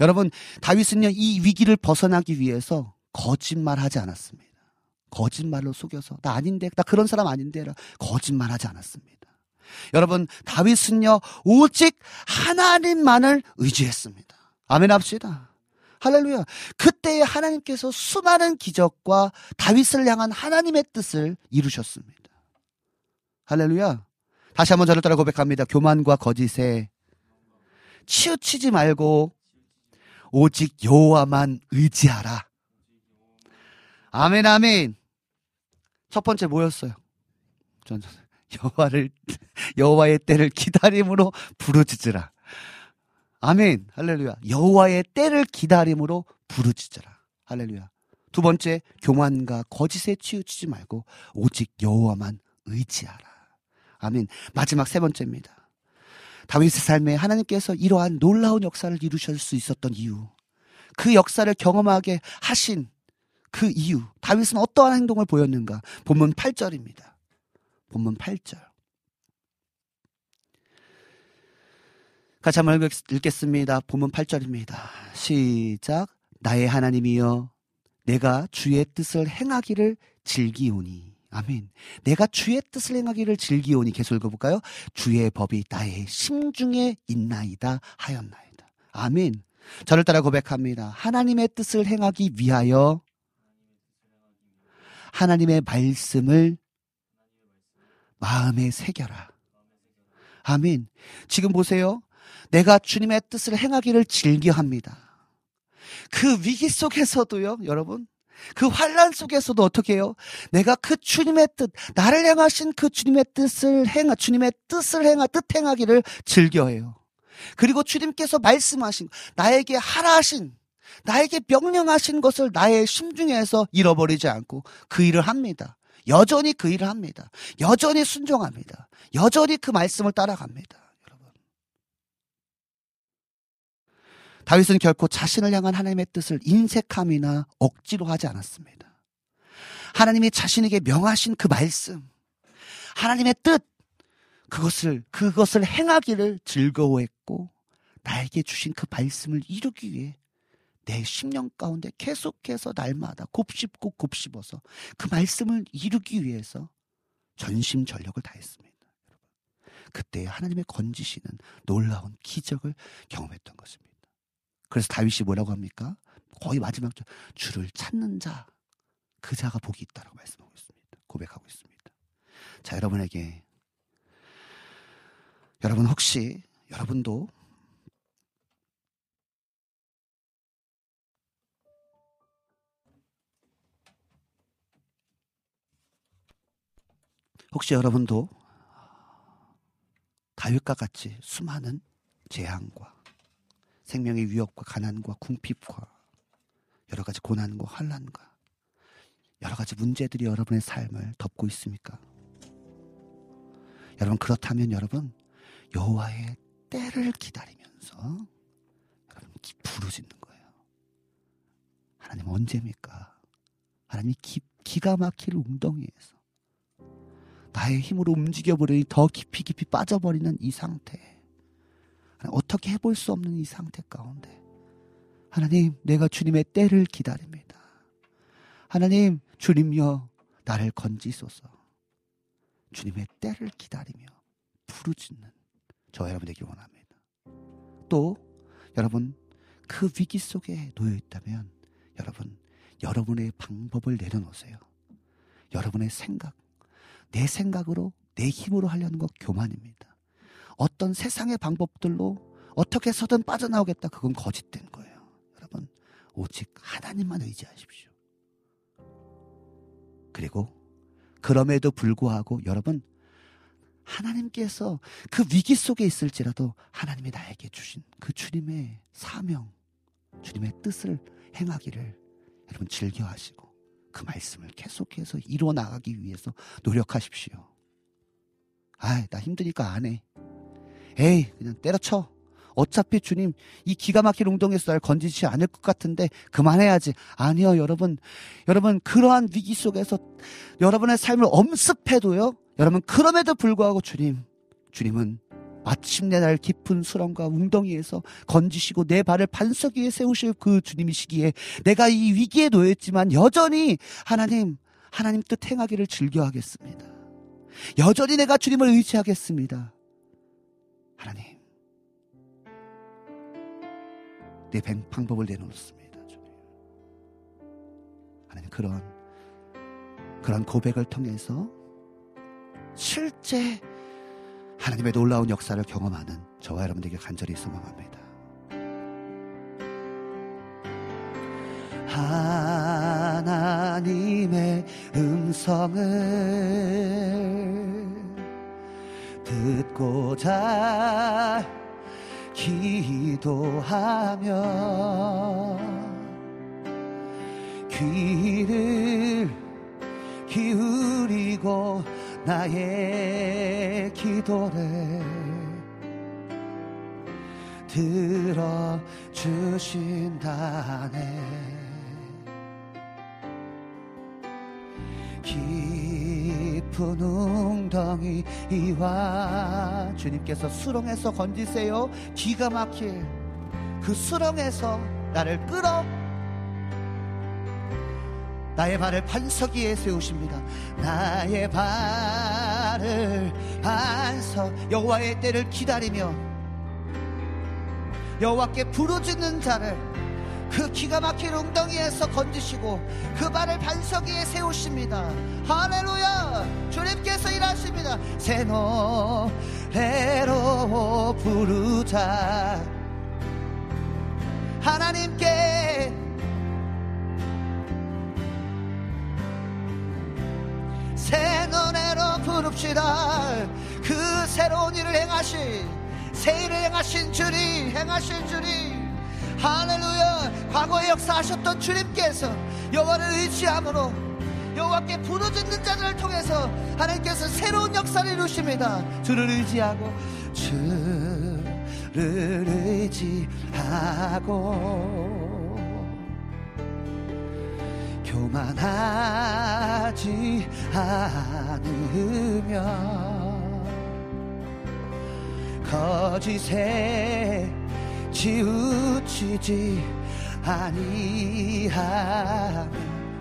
여러분 다윗은요 이 위기를 벗어나기 위해서 거짓말하지 않았습니다. 거짓말로 속여서 나 아닌데 나 그런 사람 아닌데 거짓말하지 않았습니다. 여러분, 다윗은요, 오직 하나님만을 의지했습니다. 아멘 합시다. 할렐루야. 그때 하나님께서 수많은 기적과 다윗을 향한 하나님의 뜻을 이루셨습니다. 할렐루야. 다시 한번 저를 따라 고백합니다. 교만과 거짓에 치우치지 말고 오직 여호와만 의지하라. 아멘 아멘. 첫 번째 뭐였어요? 전 여호와를 여호와의 때를 기다림으로 부르짖으라. 아멘. 할렐루야. 여호와의 때를 기다림으로 부르짖으라. 할렐루야. 두 번째 교만과 거짓에 치우치지 말고 오직 여호와만 의지하라. 아멘. 마지막 세 번째입니다. 다윗의 삶에 하나님께서 이러한 놀라운 역사를 이루실 수 있었던 이유. 그 역사를 경험하게 하신 그 이유. 다윗은 어떠한 행동을 보였는가? 본문 8절입니다. 본문 8절. 같이 한번 읽겠습니다. 본문 8절입니다. 시작. 나의 하나님이여, 내가 주의 뜻을 행하기를 즐기오니. 아멘. 내가 주의 뜻을 행하기를 즐기오니. 계속 읽어볼까요? 주의 법이 나의 심중에 있나이다 하였나이다. 아멘. 저를 따라 고백합니다. 하나님의 뜻을 행하기 위하여 하나님의 말씀을 마음에 새겨라. 아멘. 지금 보세요. 내가 주님의 뜻을 행하기를 즐겨합니다. 그 위기 속에서도요, 여러분. 그 환란 속에서도 어떻게 해요? 내가 그 주님의 뜻, 나를 향하신 그 주님의 뜻을 행하, 주님의 뜻을 행하, 뜻 행하기를 즐겨해요. 그리고 주님께서 말씀하신, 나에게 하라 하신, 나에게 명령하신 것을 나의 심중에서 잃어버리지 않고 그 일을 합니다. 여전히 그 일을 합니다. 여전히 순종합니다. 여전히 그 말씀을 따라갑니다. 여러분. 다윗은 결코 자신을 향한 하나님의 뜻을 인색함이나 억지로 하지 않았습니다. 하나님이 자신에게 명하신 그 말씀, 하나님의 뜻, 그것을, 그것을 행하기를 즐거워했고, 나에게 주신 그 말씀을 이루기 위해 내 10년 가운데 계속해서 날마다 곱씹고 곱씹어서 그 말씀을 이루기 위해서 전심 전력을 다했습니다. 그때 하나님의 건지시는 놀라운 기적을 경험했던 것입니다. 그래서 다윗이 뭐라고 합니까? 거의 마지막 절 주를 찾는 자, 그 자가 복이 있다라고 말씀하고 있습니다. 고백하고 있습니다. 자, 여러분에게 여러분 혹시 여러분도 혹시 여러분도 다윗과 같이 수많은 재앙과 생명의 위협과 가난과 궁핍과 여러 가지 고난과 환란과 여러 가지 문제들이 여러분의 삶을 덮고 있습니까? 여러분 그렇다면 여러분 여호와의 때를 기다리면서 여러분 부르짖는 거예요. 하나님 언제입니까? 하나님 기, 기가 막힐 웅덩이에서 나의 힘으로 움직여버리니 더 깊이 깊이 빠져버리는 이 상태. 어떻게 해볼 수 없는 이 상태 가운데. 하나님, 내가 주님의 때를 기다립니다. 하나님, 주님여, 나를 건지소서. 주님의 때를 기다리며 부르짖는 저 여러분에게 원합니다. 또, 여러분, 그 위기 속에 놓여 있다면, 여러분, 여러분의 방법을 내려놓으세요. 여러분의 생각, 내 생각으로 내 힘으로 하려는 것 교만입니다. 어떤 세상의 방법들로 어떻게 해서든 빠져나오겠다. 그건 거짓된 거예요. 여러분, 오직 하나님만 의지하십시오. 그리고 그럼에도 불구하고 여러분, 하나님께서 그 위기 속에 있을지라도 하나님이 나에게 주신 그 주님의 사명, 주님의 뜻을 행하기를 여러분 즐겨하시고 그 말씀을 계속해서 이루어 나가기 위해서 노력하십시오. 아, 나 힘드니까 안 해. 에이, 그냥 때려쳐. 어차피 주님 이 기가 막힌 웅덩이에서 날 건지지 않을 것 같은데 그만해야지. 아니요, 여러분. 여러분 그러한 위기 속에서 여러분의 삶을 엄습해도요. 여러분 그럼에도 불구하고 주님, 주님은 마침내 날 깊은 수렁과 웅덩이에서 건지시고 내 발을 반석 위에 세우실 그 주님이시기에 내가 이 위기에 놓였지만 여전히 하나님, 하나님 뜻 행하기를 즐겨하겠습니다. 여전히 내가 주님을 의지하겠습니다. 하나님, 내 방법을 내놓습니다. 주님. 하나님 그런 그런 고백을 통해서 실제 하나님의 놀라운 역사를 경험하는 저와 여러분들에게 간절히 소망합니다. 하나님의 음성을 듣고자 기도하며 귀를 기울이고 나의 기도를 들어주신다네 깊은 웅덩이 이와 주님께서 수렁에서 건지세요. 기가 막힐 그 수렁에서 나를 끌어 나의 발을 반석 위에 세우십니다. 나의 발을 반석 여호와의 때를 기다리며 여호와께 부르짖는 자를 그 기가 막힌 웅덩이에서 건지시고 그 발을 반석 위에 세우십니다. 할렐루야! 주님께서 일하십니다. 새 노래로 부르자. 하나님께 새 노래로 부릅시다. 그 새로운 일을 행하신, 새 일을 행하신 주님, 행하신 주님. 할렐루야. 과거에 역사하셨던 주님께서 여호와를 의지함으로 여호와께 부르짖는 자들을 통해서 하나님께서 새로운 역사를 이루십니다. 주를 의지하고 주를 의지하고. 교만하지 않으며 거짓에 치우치지 아니하면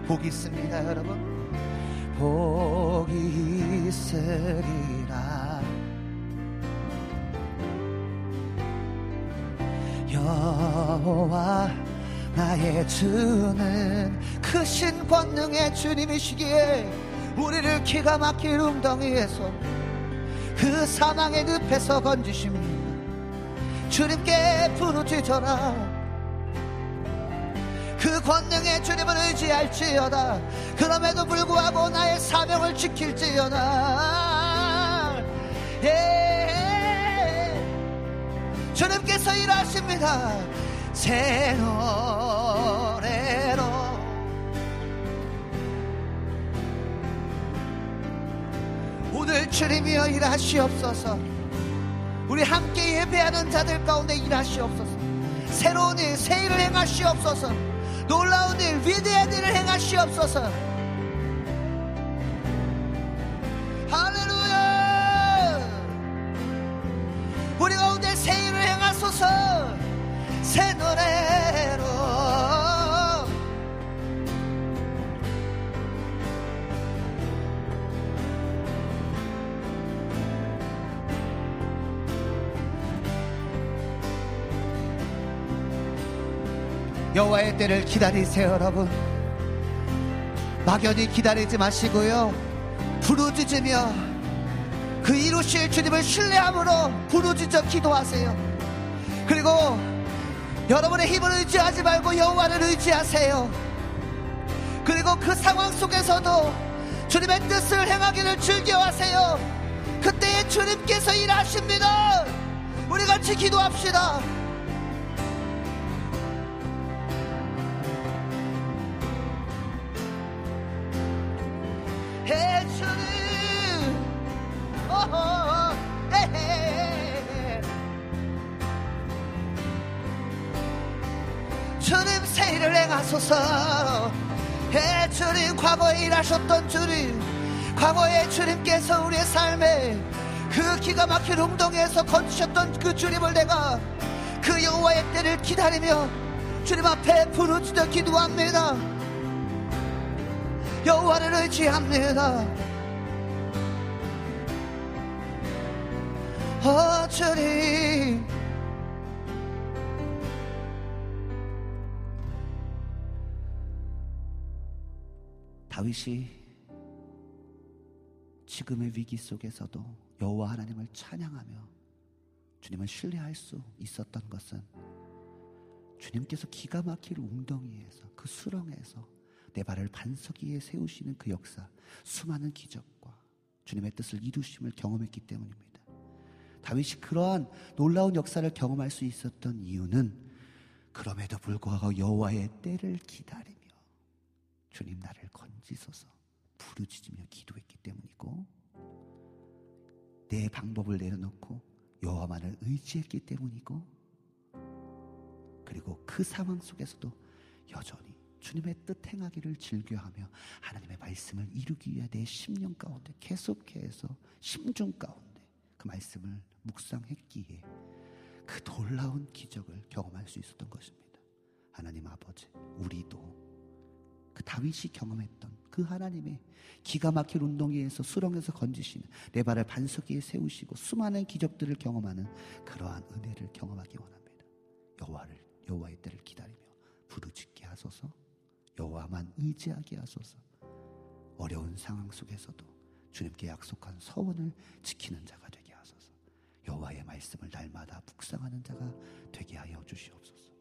복이 있습니다 여러분. 복이 있으리라. 여호와 나의 주는 크신 권능의 주님이시기에 우리를 기가 막힌 웅덩이에서 그 사망의 늪에서 건지십니다 주님께 부르짖어라. 그 권능의 주님을 의지할지어다. 그럼에도 불구하고 나의 사명을 지킬지어다. 예. 주님께서 일하십니다. 새 노래로. 오늘 주님이여 일하시옵소서 우리 함께 예배하는 자들 가운데 일하시옵소서. 새로운 일, 새 일을 행하시옵소서. 놀라운 일, 위대한 일을 행하시옵소서. 여호와의 때를 기다리세요 여러분. 막연히 기다리지 마시고요. 부르짖으며 그 이루실 주님을 신뢰함으로 부르짖어 기도하세요. 그리고 여러분의 힘을 의지하지 말고 여호와를 의지하세요. 그리고 그 상황 속에서도 주님의 뜻을 행하기를 즐겨하세요. 그때에 주님께서 일하십니다. 우리 같이 기도합시다 기가 막힌 웅덩이에서 건지셨던 그 주님을 내가 그 여호와의 때를 기다리며 주님 앞에 부르짖어 기도합니다. 여호와를 의지합니다. 어 주님. 다윗이 지금의 위기 속에서도 여호와 하나님을 찬양하며 주님을 신뢰할 수 있었던 것은 주님께서 기가 막힐 웅덩이에서 그 수렁에서 내 발을 반석 위에 세우시는 그 역사, 수많은 기적과 주님의 뜻을 이루심을 경험했기 때문입니다. 다윗이 그러한 놀라운 역사를 경험할 수 있었던 이유는 그럼에도 불구하고 여호와의 때를 기다리며 주님 나를 건지소서 부르짖으며 기도했기 때문이고 내 방법을 내려놓고 여호와만을 의지했기 때문이고 그리고 그 상황 속에서도 여전히 주님의 뜻 행하기를 즐겨하며 하나님의 말씀을 이루기 위해 내 심령 가운데 계속해서 심중 가운데 그 말씀을 묵상했기에 그 놀라운 기적을 경험할 수 있었던 것입니다. 하나님 아버지, 우리도 그 다윗이 경험했던 그 하나님의 기가 막힐 운동회에서 수렁에서 건지시는 내 발을 반석 위에 세우시고 수많은 기적들을 경험하는 그러한 은혜를 경험하기 원합니다. 여호와를 여호와의 때를 기다리며 부르짖게 하소서. 여호와만 의지하게 하소서. 어려운 상황 속에서도 주님께 약속한 서원을 지키는 자가 되게 하소서. 여호와의 말씀을 날마다 묵상하는 자가 되게 하여 주시옵소서.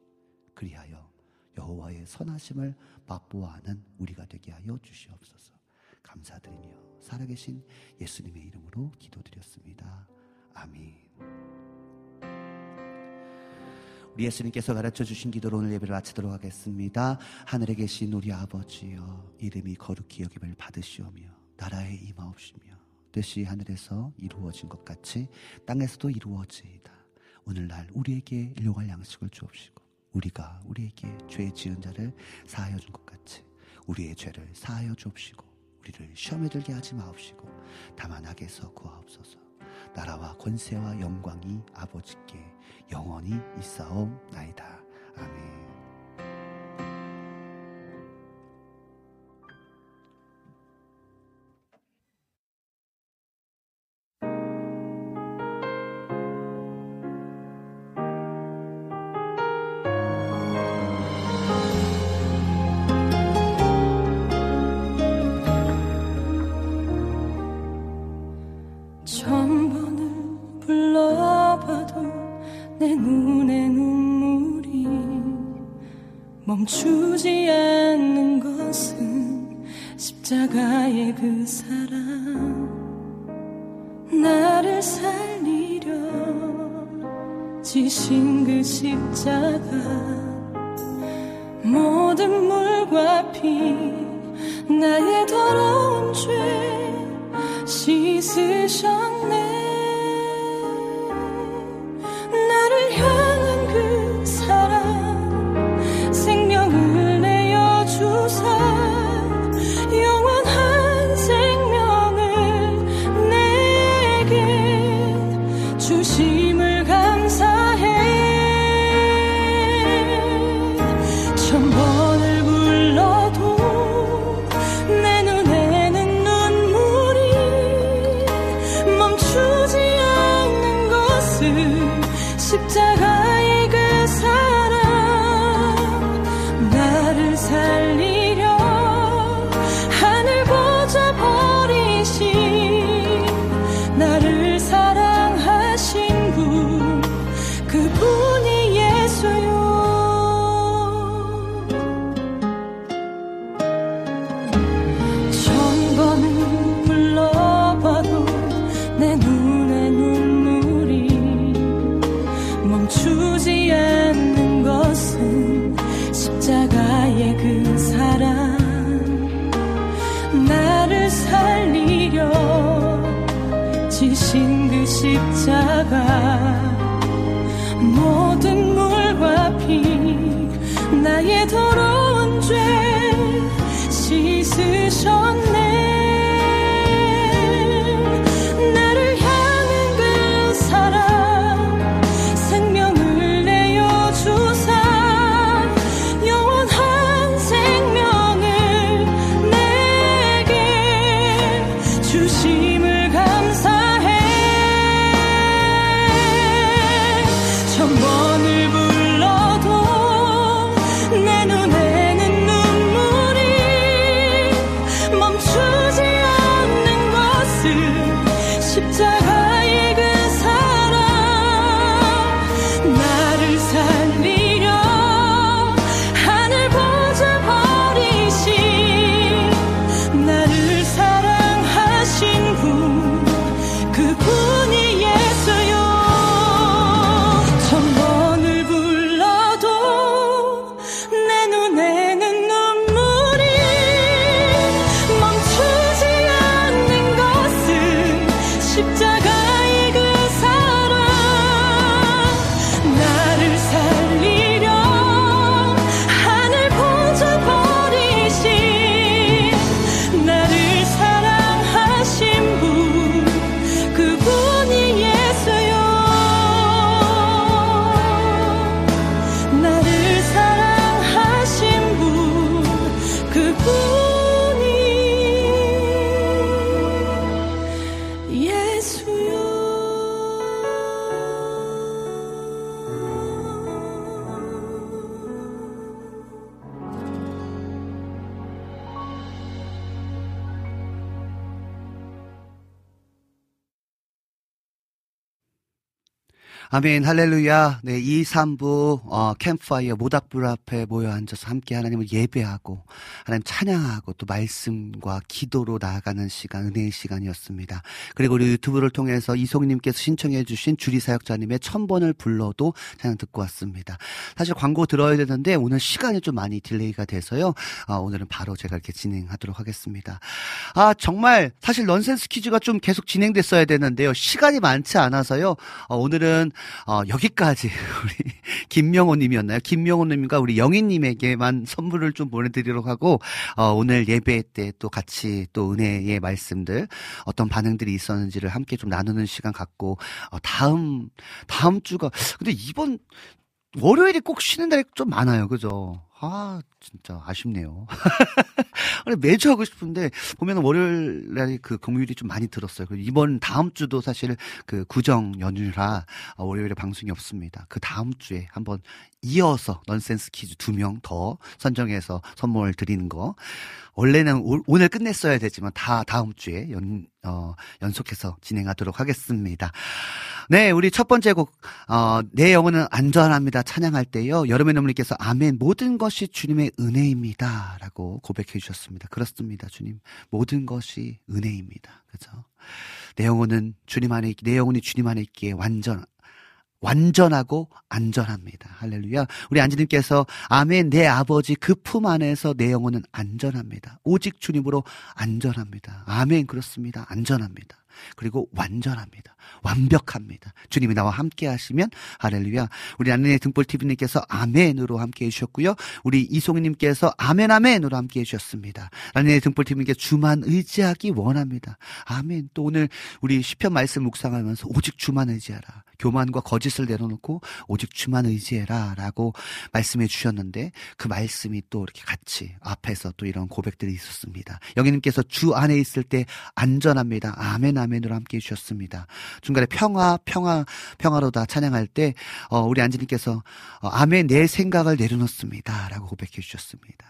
그리하여 여호와의 선하심을 맛보아하는 우리가 되게 하여 주시옵소서. 감사드리며 살아계신 예수님의 이름으로 기도드렸습니다. 아멘. 우리 예수님께서 가르쳐 주신 기도로 오늘 예배를 마치도록 하겠습니다. 하늘에 계신 우리 아버지여 이름이 거룩히 여김을 받으시오며 나라에 임하옵시며 뜻이 하늘에서 이루어진 것 같이 땅에서도 이루어지이다. 오늘날 우리에게 일용할 양식을 주옵시고 우리가 우리에게 죄 지은 자를 사하여 준 것 같이 우리의 죄를 사하여 주옵시고 우리를 시험에 들게 하지 마옵시고 다만 악에서 구하옵소서. 나라와 권세와 영광이 아버지께 영원히 있사옵나이다. 아멘 아멘, 할렐루야. 네, 2, 3부, 어, 캠파이어 모닥불 앞에 모여 앉아서 함께 하나님을 예배하고, 하나님 찬양하고, 또 말씀과 기도로 나아가는 시간, 은혜의 시간이었습니다. 그리고 우리 유튜브를 통해서 이송님께서 신청해주신 주리사역자님의 천번을 불러도 찬양 듣고 왔습니다. 사실 광고 들어야 되는데, 오늘 시간이 좀 많이 delay가 돼서요. 어, 오늘은 바로 제가 이렇게 진행하도록 하겠습니다. 아, 정말, 사실 넌센스 퀴즈가 좀 계속 진행됐어야 되는데요. 시간이 많지 않아서요. 어, 오늘은 어, 여기까지 우리 김명호 님이었나요? 김명호 님과 우리 영희 님에게만 선물을 좀 보내드리도록 하고 어, 오늘 예배 때 또 같이 또 은혜의 말씀들 어떤 반응들이 있었는지를 함께 좀 나누는 시간 갖고 어, 다음 다음 주가 근데 이번 월요일이 꼭 쉬는 날이 좀 많아요. 그죠? 아, 진짜 아쉽네요. 매주 하고 싶은데, 보면 월요일 날이 그 공휴일이 좀 많이 들었어요. 이번 다음 주도 사실 그 구정 연휴라 어, 월요일에 방송이 없습니다. 그 다음 주에 한번 이어서 넌센스 퀴즈 두 명 더 선정해서 선물 드리는 거. 원래는 오, 늘 끝냈어야 되지만 다 다음 주에 연, 어, 연속해서 진행하도록 하겠습니다. 네, 우리 첫 번째 곡, 어, 내 영혼은 안전합니다. 찬양할 때요. 여름의 눈물님께서 아멘, 모든 것이 주님의 은혜입니다. 라고 고백해 주셨습니다. 그렇습니다, 주님. 모든 것이 은혜입니다. 그죠? 내 영혼은 주님 안에, 내 영혼이 주님 안에 있기에 완전, 완전하고 안전합니다. 할렐루야. 우리 안지님께서 아멘 내 아버지 그 품 안에서 내 영혼은 안전합니다. 오직 주님으로 안전합니다. 아멘 그렇습니다. 안전합니다. 그리고 완전합니다. 완벽합니다. 주님이 나와 함께 하시면 할렐루야. 우리 안내 등불 TV님께서 아멘으로 함께 해주셨고요. 우리 이송희님께서 아멘 아멘으로 함께 해주셨습니다. 안내 등불 TV님께 주만 의지하기 원합니다. 아멘. 또 오늘 우리 시편 말씀 묵상하면서 오직 주만 의지하라. 교만과 거짓을 내려놓고 오직 주만 의지해라 라고 말씀해 주셨는데 그 말씀이 또 이렇게 같이 앞에서 또 이런 고백들이 있었습니다. 영희님께서 주 안에 있을 때 안전합니다. 아멘 아멘으로 함께 해주셨습니다. 중간에 평화 평화 평화로다 찬양할 때 어, 우리 안지님께서 어, 아멘 내 생각을 내려놓습니다. 라고 고백해 주셨습니다.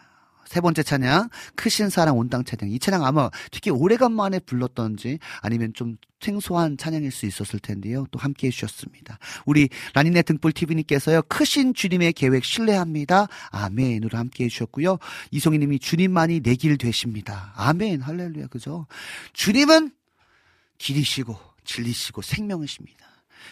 세 번째 찬양 크신 사랑 온당 찬양. 이 찬양 아마 특히 오래간만에 불렀던지 아니면 좀 생소한 찬양일 수 있었을 텐데요. 또 함께 해주셨습니다. 우리 라니네 등불 TV님께서요 크신 주님의 계획 신뢰합니다. 아멘으로 함께 해주셨고요. 이송희님이 주님만이 내 길 되십니다. 아멘. 할렐루야. 그죠? 주님은 길이시고 진리시고 생명이십니다.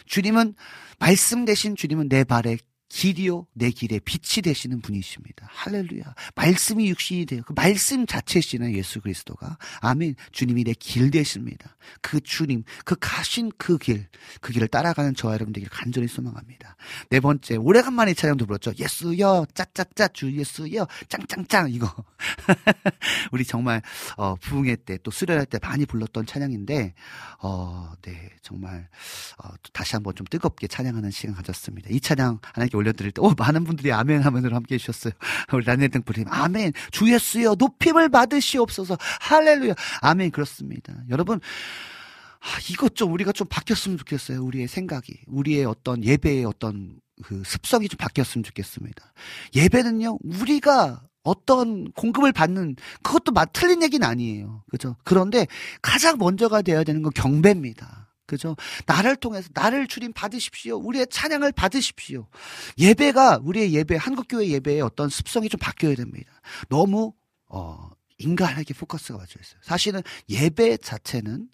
주님은 말씀 대신 주님은 내 발에 길이요 내 길에 빛이 되시는 분이십니다. 할렐루야. 말씀이 육신이 돼요. 그 말씀 자체시는 예수 그리스도가 아멘. 주님이 내 길 되십니다. 그 주님, 그 가신 그 길, 그 길을 따라가는 저와 여러분들에게 간절히 소망합니다. 네 번째, 오래간만에 찬양도 불렀죠. 예수여, 짜짜짜 주 예수여, 짱짱짱 이거 우리 정말 어, 부흥회 때 또 수련할 때 많이 불렀던 찬양인데 어, 네 정말 어, 다시 한번 좀 뜨겁게 찬양하는 시간 가졌습니다. 이 찬양 하나님께 올려드릴 때, 오, 많은 분들이 아멘 하면으로 함께 해주셨어요. 우리 라네등 부님, 아멘. 주 예수여, 높임을 받으시옵소서. 할렐루야. 아멘. 그렇습니다. 여러분, 아, 이것 좀 우리가 좀 바뀌었으면 좋겠어요. 우리의 생각이. 우리의 어떤 예배의 어떤 그 습성이 좀 바뀌었으면 좋겠습니다. 예배는요, 우리가 어떤 공급을 받는 그것도 틀린 얘기는 아니에요. 그죠? 그런데 가장 먼저가 되어야 되는 건 경배입니다. 그죠? 나를 통해서 나를 주님 받으십시오. 우리의 찬양을 받으십시오. 예배가 우리의 예배 한국교회 예배의 어떤 습성이 좀 바뀌어야 됩니다. 너무 어 인간에게 포커스가 맞춰 있어요. 사실은 예배 자체는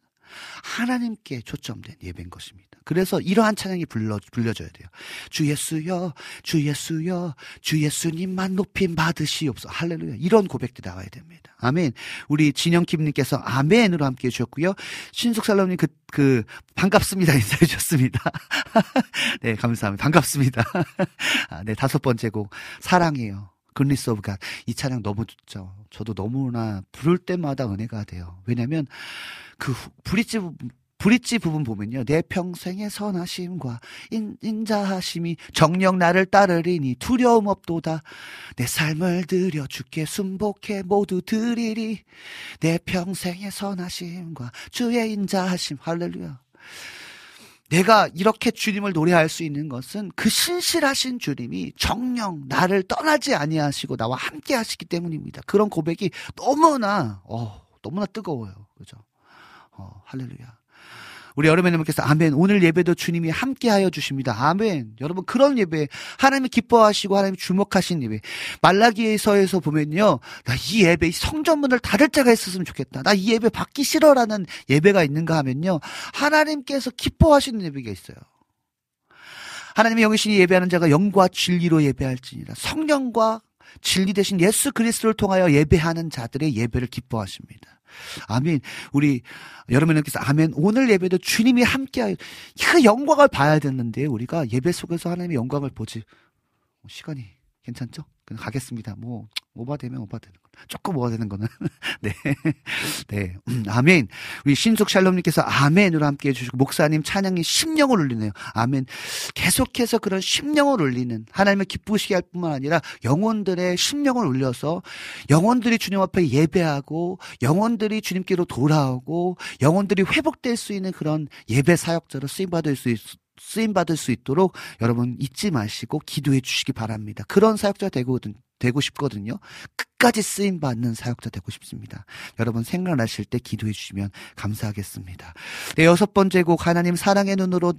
하나님께 초점된 예배인 것입니다. 그래서 이러한 찬양이 불러, 불려져야 돼요. 주 예수여, 주 예수여, 주 예수님만 높임 받으시옵소. 할렐루야. 이런 고백들이 나와야 됩니다. 아멘. 우리 진영킴님께서 아멘으로 함께 해주셨고요. 신숙살롬님 그, 그, 반갑습니다. 인사해 주셨습니다. 네, 감사합니다. 반갑습니다. 아, 네, 다섯 번째 곡, 사랑해요. Goodness of God. 이 찬양 너무 좋죠. 저도 너무나 부를 때마다 은혜가 돼요. 왜냐면 그 브릿지 브릿지 부분 보면요. 내 평생의 선하심과 인, 인자하심이 정령 나를 따르리니 두려움 없도다. 내 삶을 들여 주께 순복해 모두 드리리. 내 평생의 선하심과 주의 인자하심. 할렐루야. 내가 이렇게 주님을 노래할 수 있는 것은 그 신실하신 주님이 정령 나를 떠나지 아니하시고 나와 함께 하시기 때문입니다. 그런 고백이 너무나 어, 너무나 뜨거워요. 그죠? 어, 할렐루야. 우리 여러분님께서 아멘. 오늘 예배도 주님이 함께하여 주십니다. 아멘. 여러분 그런 예배 하나님이 기뻐하시고 하나님 주목하신 예배. 말라기에서에서 보면요, 나 이 예배 성전 문을 닫을 자가 있었으면 좋겠다. 나 이 예배 받기 싫어라는 예배가 있는가 하면요, 하나님께서 기뻐하시는 예배가 있어요. 하나님의 영이신이 예배하는 자가 영과 진리로 예배할지니라. 성령과 진리 대신 예수 그리스도를 통하여 예배하는 자들의 예배를 기뻐하십니다. 아멘. 우리 여러분께서 아멘. 오늘 예배도 주님이 함께하여 그 영광을 봐야 되는데 우리가 예배 속에서 하나님의 영광을 보지. 시간이 괜찮죠? 그냥 가겠습니다. 뭐 오바되면 오바되는 거. 조금 오바되는 거는 네, 네, 음, 아멘. 우리 신숙 샬롬님께서 아멘으로 함께 해주시고 목사님 찬양이 심령을 울리네요. 아멘. 계속해서 그런 심령을 울리는 하나님을 기쁘시게 할 뿐만 아니라 영혼들의 심령을 울려서 영혼들이 주님 앞에 예배하고 영혼들이 주님께로 돌아오고 영혼들이 회복될 수 있는 그런 예배 사역자로 쓰임 받을 수 있. 쓰임 받을 수 있도록 여러분 잊지 마시고 기도해 주시기 바랍니다. 그런 사역자 되고 되고 싶거든요. 끝까지 쓰임 받는 사역자 되고 싶습니다. 여러분 생각나실 때 기도해 주시면 감사하겠습니다. 네, 여섯 번째 곡 하나님 사랑의 눈으로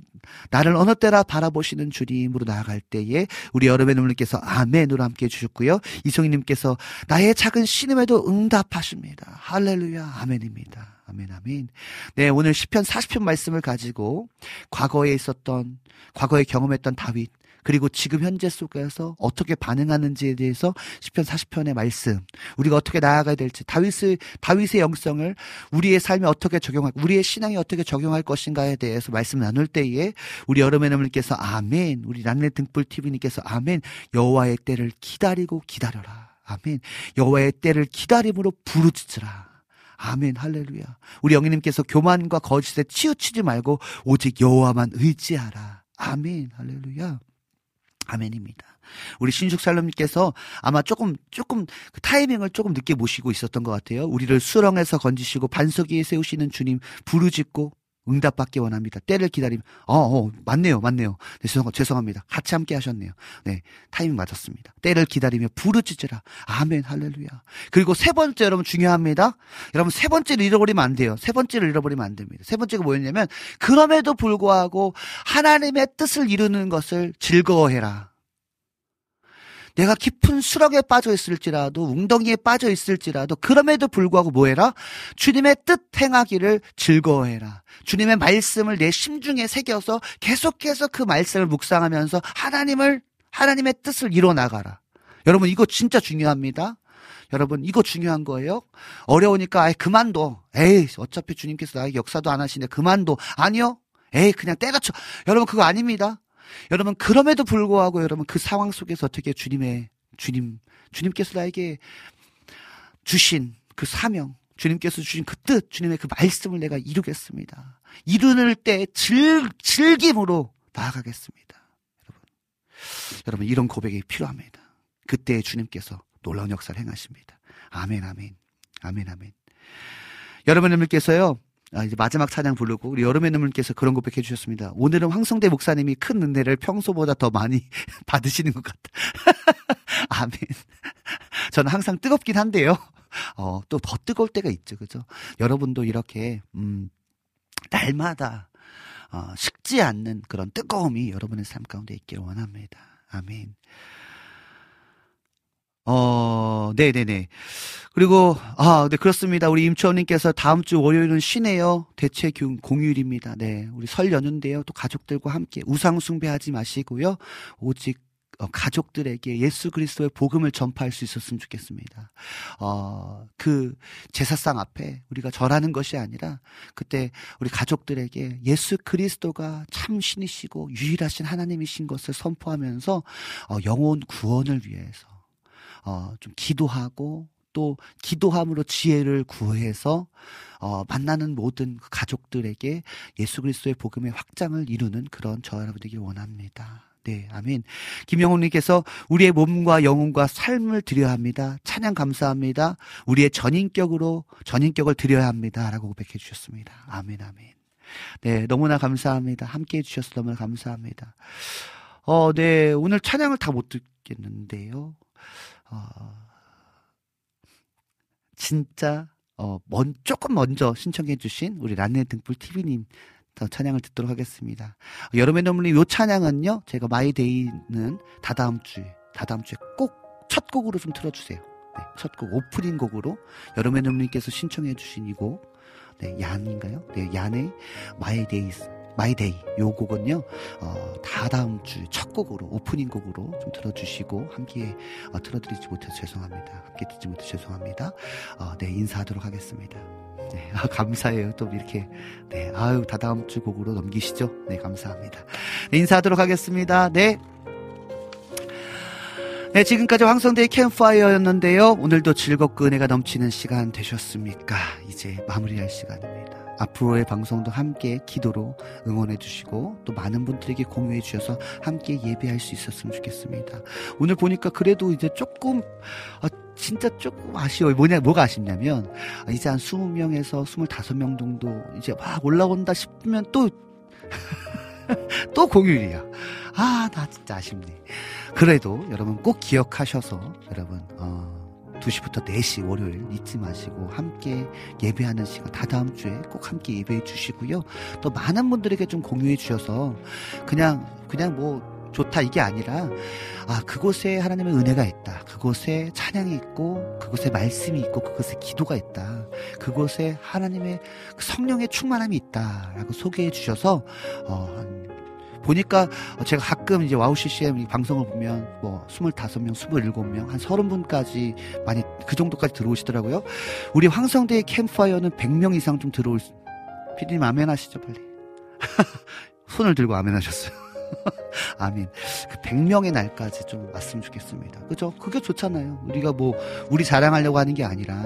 나를 어느 때나 바라보시는 주님으로 나아갈 때에 우리 여러분의 눈님께서 아멘으로 함께 해 주셨고요. 이송희님께서 나의 작은 신음에도 응답하십니다. 할렐루야 아멘입니다. 아멘, 아멘. 네, 오늘 10편 40편 말씀을 가지고 과거에 있었던, 과거에 경험했던 다윗, 그리고 지금 현재 속에서 어떻게 반응하는지에 대해서 10편 40편의 말씀, 우리가 어떻게 나아가야 될지, 다윗의, 다윗의 영성을 우리의 삶에 어떻게 적용할, 우리의 신앙에 어떻게 적용할 것인가에 대해서 말씀 나눌 때에 우리 여러분님께서 아멘, 우리 란네 등불 TV님께서 아멘, 여호와의 때를 기다리고 기다려라. 아멘. 여호와의 때를 기다림으로 부르짖으라. 아멘 할렐루야. 우리 영희님께서 교만과 거짓에 치우치지 말고 오직 여호와만 의지하라. 아멘 할렐루야. 아멘입니다. 우리 신숙살롬님께서 아마 조금 조금 그 타이밍을 조금 늦게 모시고 있었던 것 같아요. 우리를 수렁에서 건지시고 반석 위에 세우시는 주님 부르짖고 응답받기 원합니다. 때를 기다림. 어, 어, 맞네요, 맞네요. 네, 죄송, 죄송합니다. 같이 함께 하셨네요. 네, 타이밍 맞았습니다. 때를 기다리며 부르짖으라. 아멘, 할렐루야. 그리고 세 번째 여러분 중요합니다. 여러분 세 번째를 잃어버리면 안 돼요. 세 번째를 잃어버리면 안 됩니다. 세 번째가 뭐였냐면, 그럼에도 불구하고 하나님의 뜻을 이루는 것을 즐거워해라. 내가 깊은 수렁에 빠져 있을지라도 웅덩이에 빠져 있을지라도 그럼에도 불구하고 뭐해라? 주님의 뜻 행하기를 즐거워해라. 주님의 말씀을 내 심중에 새겨서 계속해서 그 말씀을 묵상하면서 하나님을 하나님의 뜻을 이뤄 나가라. 여러분 이거 진짜 중요합니다. 여러분 이거 중요한 거예요. 어려우니까 아예 그만둬. 에이 어차피 주님께서 나에게 역사도 안 하시네. 그만둬. 아니요. 에이 그냥 때려쳐. 여러분 그거 아닙니다. 여러분 그럼에도 불구하고 여러분 그 상황 속에서 어떻게 주님의 주님 주님께서 나에게 주신 그 사명 주님께서 주신 그 뜻, 주님의 그 말씀을 내가 이루겠습니다. 이루는 때 즐, 즐김으로 나아가겠습니다. 여러분. 여러분, 이런 고백이 필요합니다. 그때 주님께서 놀라운 역사를 행하십니다. 아멘, 아멘. 아멘, 아멘. 여러분들께서요, 아, 이제 마지막 찬양 부르고 우리 여름의 눈물께서 그런 고백해 주셨습니다. 오늘은 황성대 목사님이 큰 은혜를 평소보다 더 많이 받으시는 것 같다. 아멘. 저는 항상 뜨겁긴 한데요. 어, 또 더 뜨거울 때가 있죠. 그죠? 여러분도 이렇게 음 날마다 어, 식지 않는 그런 뜨거움이 여러분의 삶 가운데 있기를 원합니다. 아멘. 어, 네네네. 그리고, 아, 네, 그렇습니다. 우리 임초원님께서 다음 주 월요일은 쉬네요. 대체 공휴일입니다. 네. 우리 설 연휴인데요. 또 가족들과 함께 우상숭배하지 마시고요. 오직 어, 가족들에게 예수 그리스도의 복음을 전파할 수 있었으면 좋겠습니다. 어, 그 제사상 앞에 우리가 절하는 것이 아니라 그때 우리 가족들에게 예수 그리스도가 참 신이시고 유일하신 하나님이신 것을 선포하면서 어, 영혼 구원을 위해서 어, 좀 기도하고 또 기도함으로 지혜를 구해서 어, 만나는 모든 가족들에게 예수 그리스도의 복음의 확장을 이루는 그런 저 여러분들에게 원합니다. 네, 아멘. 김영훈님께서 우리의 몸과 영혼과 삶을 드려야 합니다. 찬양 감사합니다. 우리의 전인격으로 전인격을 드려야 합니다.라고 고백해 주셨습니다. 아멘, 아멘. 네, 너무나 감사합니다. 함께 해주셔서 너무나 감사합니다. 어, 네, 오늘 찬양을 다 못 듣겠는데요. 어, 진짜 어, 먼, 조금 먼저 신청해주신 우리 란네 등불 TV님 찬양을 듣도록 하겠습니다. 여름의 눈물이 요 찬양은요, 제가 마이데이는 다다음 주에, 다다음 주에 꼭 첫 곡으로 좀 틀어주세요. 네, 첫 곡, 오프닝 곡으로 여름의 눈물님께서 신청해주신 이 곡, 네, 얀인가요? 네, 얀의 My Day, My Day. 요 곡은요, 어, 다다음 주 첫 곡으로, 오프닝 곡으로 좀 들어주시고, 함께, 어, 틀어드리지 못해서 죄송합니다. 함께 듣지 못해서 죄송합니다. 어, 네, 인사하도록 하겠습니다. 네, 아, 감사해요. 또 이렇게. 네, 아유, 다다음 주 곡으로 넘기시죠. 네, 감사합니다. 네, 인사하도록 하겠습니다. 네. 네, 지금까지 황성대의 캠파이어였는데요. 오늘도 즐겁고 은혜가 넘치는 시간 되셨습니까? 이제 마무리할 시간입니다. 앞으로의 방송도 함께 기도로 응원해 주시고 또 많은 분들에게 공유해 주셔서 함께 예배할 수 있었으면 좋겠습니다. 오늘 보니까 그래도 이제 조금 아, 진짜 조금 아쉬워요. 뭐냐, 뭐가 아쉽냐면 이제 한 20명에서 25명 정도 이제 막 올라온다 싶으면 또 또 공휴일이야. 아, 나 진짜 아쉽네. 그래도 여러분 꼭 기억하셔서 여러분 어 2시부터 4시 월요일 잊지 마시고 함께 예배하는 시간 다 다음 주에 꼭 함께 예배해 주시고요. 또 많은 분들에게 좀 공유해 주셔서 그냥 그냥 뭐 좋다 이게 아니라 아 그곳에 하나님의 은혜가 있다. 그곳에 찬양이 있고 그곳에 말씀이 있고 그곳에 기도가 있다. 그곳에 하나님의 그 성령의 충만함이 있다라고 소개해 주셔서 어 보니까 제가 가끔 이제 와우 CCM 방송을 보면 뭐 25명, 27명, 한 30분까지 많이 그 정도까지 들어오시더라고요. 우리 황성대의 캠파이어는 100명 이상 좀 들어올 피디님 아멘 하시죠, 빨리. 손을 들고 아멘 하셨어요. 아멘. 그 100명의 날까지 좀 왔으면 좋겠습니다. 그죠? 그게 좋잖아요. 우리가 뭐, 우리 자랑하려고 하는 게 아니라,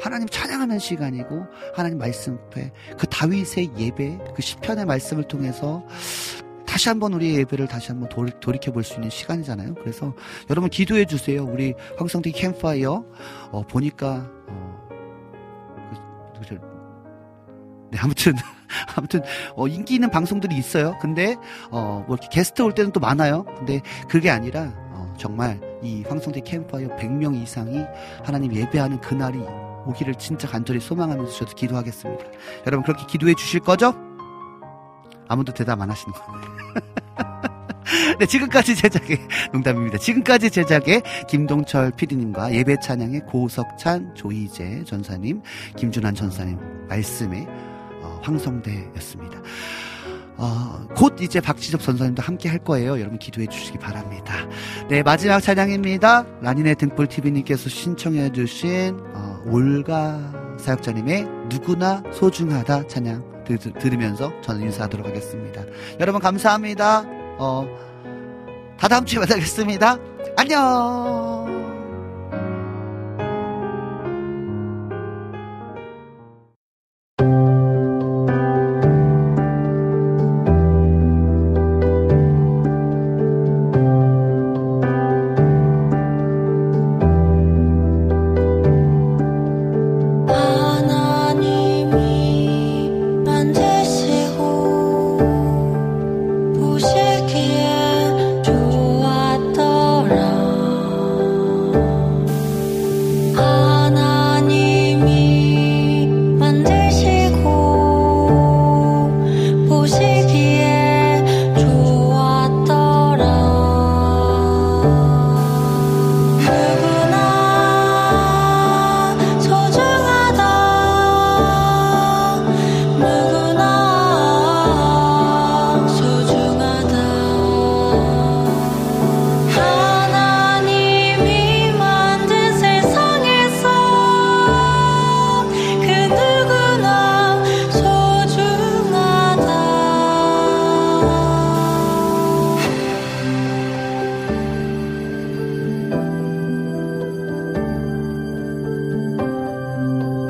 하나님 찬양하는 시간이고, 하나님 말씀 앞에, 그 다윗의 예배, 그 시편의 말씀을 통해서, 다시 한번 우리의 예배를 다시 한번 돌, 이켜 볼 수 있는 시간이잖아요. 그래서 여러분 기도해 주세요. 우리 황성대 캠파이어 어, 보니까 어, 그, 네 아무튼 아무튼 어, 인기 있는 방송들이 있어요. 근데 어, 뭐 게스트 올 때는 또 많아요. 근데 그게 아니라 어, 정말 이 황성대 캠파이어 100명 이상이 하나님 예배하는 그날이 오기를 진짜 간절히 소망하면서 저도 기도하겠습니다. 여러분 그렇게 기도해 주실 거죠? 아무도 대답 안 하시는 거예요. 네, 지금까지 제작의 농담입니다. 지금까지 제작의 김동철 PD님과 예배 찬양의 고석찬, 조희재 전사님, 김준환 전사님 말씀의 어, 황성대였습니다. 어, 곧 이제 박지섭 전사님도 함께 할 거예요. 여러분 기도해 주시기 바랍니다. 네, 마지막 찬양입니다. 라니네 등불 TV님께서 신청해 주신 어, 올가 사역자님의 누구나 소중하다 찬양 들, 들으면서 저는 인사하도록 하겠습니다. 여러분 감사합니다. 어, 다 다음 주에 만나겠습니다. 안녕!